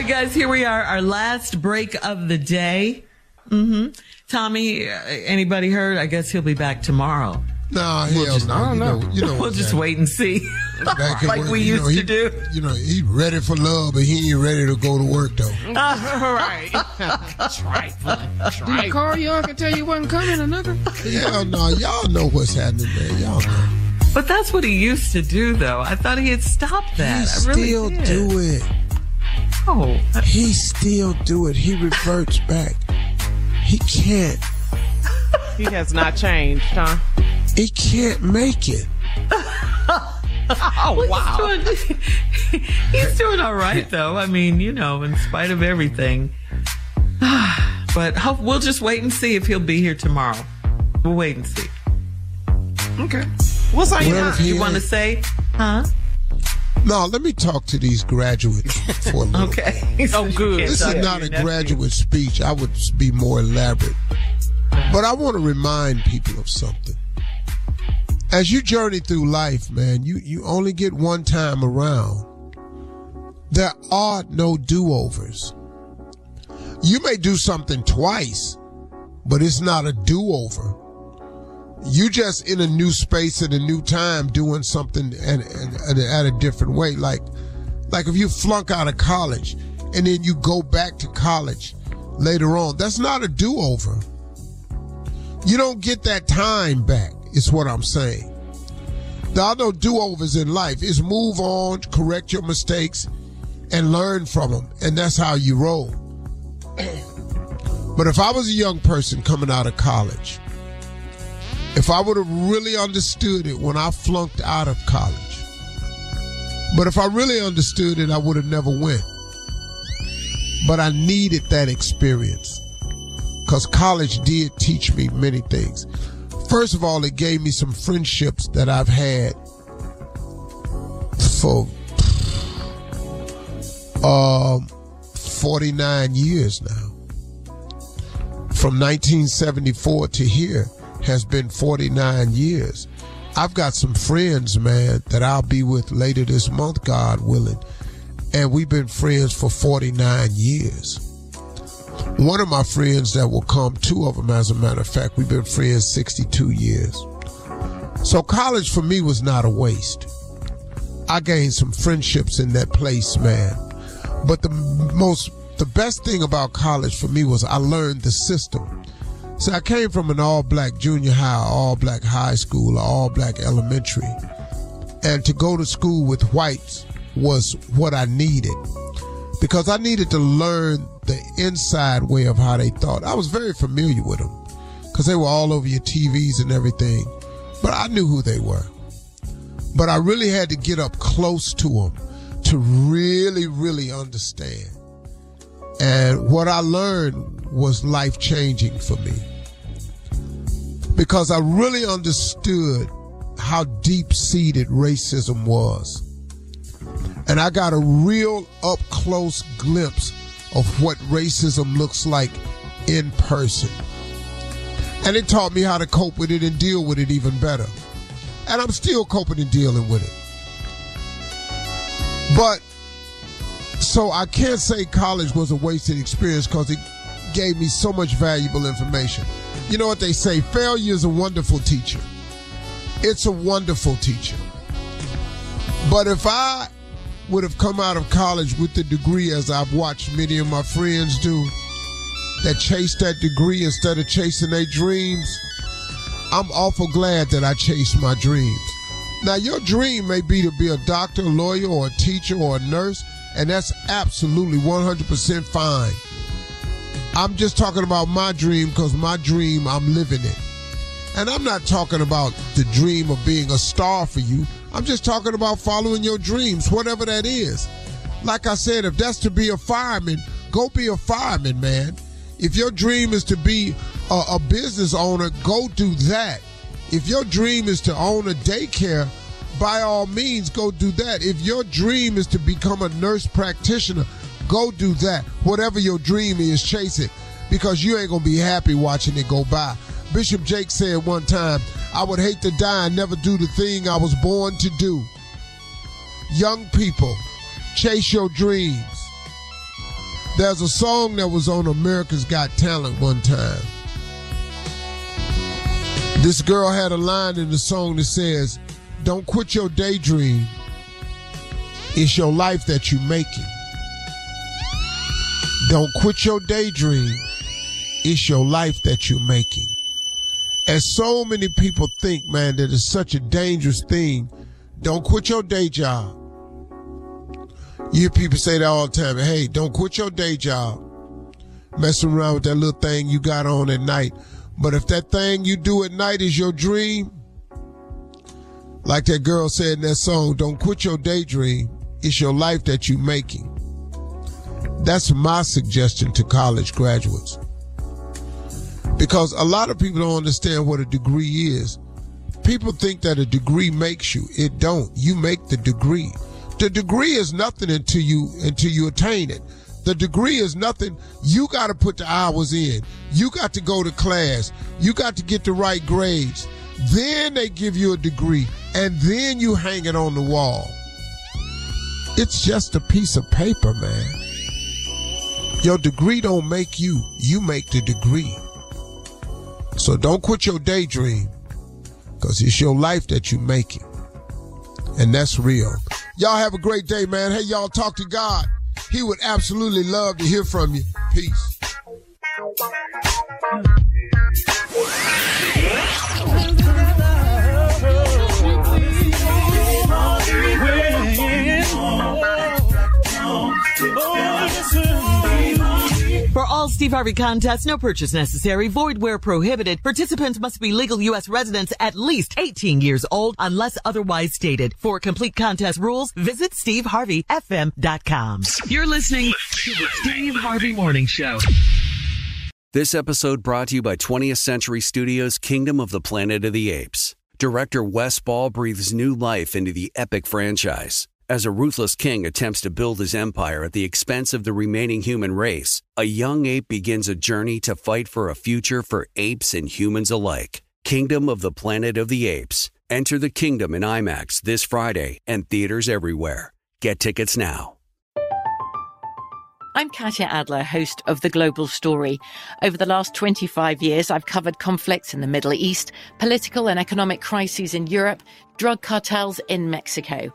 Right, guys, here we are, our last break of the day. Mm-hmm. Tommy, uh, anybody heard? I guess he'll be back tomorrow. Nah, We'll hell just- no. I don't you know, know. you know We'll just happening. wait and see. Like work, we you used know, to do. You know, he's ready for love, but he ain't ready to go to work though. right. Did he call you up can tell you wasn't coming or nothing? Hell no, y'all know what's happening, man. Y'all know. But that's what he used to do, though. I thought he had stopped that. He I really still did. do it. Oh, he still do it. He reverts back. He can't. He has not changed, huh? He can't make it. Oh, Well, wow. He's doing, he's doing all right, though. I mean, you know, in spite of everything. but hope, we'll just wait and see if he'll be here tomorrow. We'll wait and see. Okay. What's on your mind? if You want to say, huh? No, let me talk to these graduates for a little. Okay. Oh, good. This is not a graduate speech. I would be more elaborate. But I want to remind people of something. As you journey through life, man, you, you only get one time around. There are no do-overs. You may do something twice, but it's not a do-over. You just in a new space at a new time doing something and, and at a different way. Like, like if you flunk out of college and then you go back to college later on, that's not a do-over. You don't get that time back, is what I'm saying. There are no do-overs in life. It's move on, correct your mistakes, and learn from them. And that's how you roll. but if I was a young person coming out of college, if I would have really understood it when I flunked out of college, but if I really understood it, I would have never went. But I needed that experience because college did teach me many things. First of all, it gave me some friendships that I've had for um 49 years now. From 1974 to here has been 49 years. I've got some friends, man, that I'll be with later this month, God willing. And we've been friends for 49 years. One of my friends that will come, two of them, as a matter of fact, we've been friends 62 years. So college for me was not a waste. I gained some friendships in that place, man. But the most, the best thing about college for me was I learned the system. So I came from an all black junior high, all black high school, all black elementary. And to go to school with whites was what I needed because I needed to learn the inside way of how they thought. I was very familiar with them because they were all over your TVs and everything, but I knew who they were. But I really had to get up close to them to really, really understand. And what I learned was life changing for me because I really understood how deep seated racism was. And I got a real up close glimpse of what racism looks like in person. And it taught me how to cope with it and deal with it even better. And I'm still coping and dealing with it. But so I can't say college was a wasted experience because it gave me so much valuable information. You know what they say? Failure is a wonderful teacher. It's a wonderful teacher. But if I would have come out of college with the degree as I've watched many of my friends do that chase that degree instead of chasing their dreams. I'm awful glad that I chased my dreams. Now, your dream may be to be a doctor, lawyer, or a teacher, or a nurse, and that's absolutely 100% fine. I'm just talking about my dream because my dream, I'm living it. And I'm not talking about the dream of being a star for you. I'm just talking about following your dreams, whatever that is. Like I said, if that's to be a fireman, go be a fireman, man. If your dream is to be a, a business owner, go do that. If your dream is to own a daycare, by all means, go do that. If your dream is to become a nurse practitioner, go do that. Whatever your dream is, chase it because you ain't going to be happy watching it go by. Bishop Jakes said one time, I would hate to die and never do the thing I was born to do. Young people, chase your dreams. There's a song that was on America's Got Talent one time. This girl had a line in the song that says, Don't quit your daydream. It's your life that you're making. Don't quit your daydream. It's your life that you're making. And so many people think, man, that it's such a dangerous thing. Don't quit your day job. You hear people say that all the time. Hey, don't quit your day job. Messing around with that little thing you got on at night. But if that thing you do at night is your dream, like that girl said in that song, don't quit your daydream. It's your life that you're making. That's my suggestion to college graduates. Because a lot of people don't understand what a degree is. People think that a degree makes you. It don't. You make the degree. The degree is nothing until you until you attain it. The degree is nothing. You got to put the hours in. You got to go to class. You got to get the right grades. Then they give you a degree, and then you hang it on the wall. It's just a piece of paper, man. Your degree don't make you. You make the degree. So don't quit your daydream because it's your life that you're making. And that's real. Y'all have a great day, man. Hey, y'all talk to God. He would absolutely love to hear from you. Peace. All Steve Harvey contest. no purchase necessary, void where prohibited. Participants must be legal U.S. residents at least 18 years old unless otherwise stated. For complete contest rules, visit steveharveyfm.com. You're listening to the Steve Harvey Morning Show. This episode brought to you by 20th Century Studios' Kingdom of the Planet of the Apes. Director Wes Ball breathes new life into the epic franchise. As a ruthless king attempts to build his empire at the expense of the remaining human race, a young ape begins a journey to fight for a future for apes and humans alike. Kingdom of the Planet of the Apes. Enter the kingdom in IMAX this Friday and theaters everywhere. Get tickets now. I'm Katya Adler, host of The Global Story. Over the last 25 years, I've covered conflicts in the Middle East, political and economic crises in Europe, drug cartels in Mexico.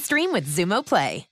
stream with Xumo Play.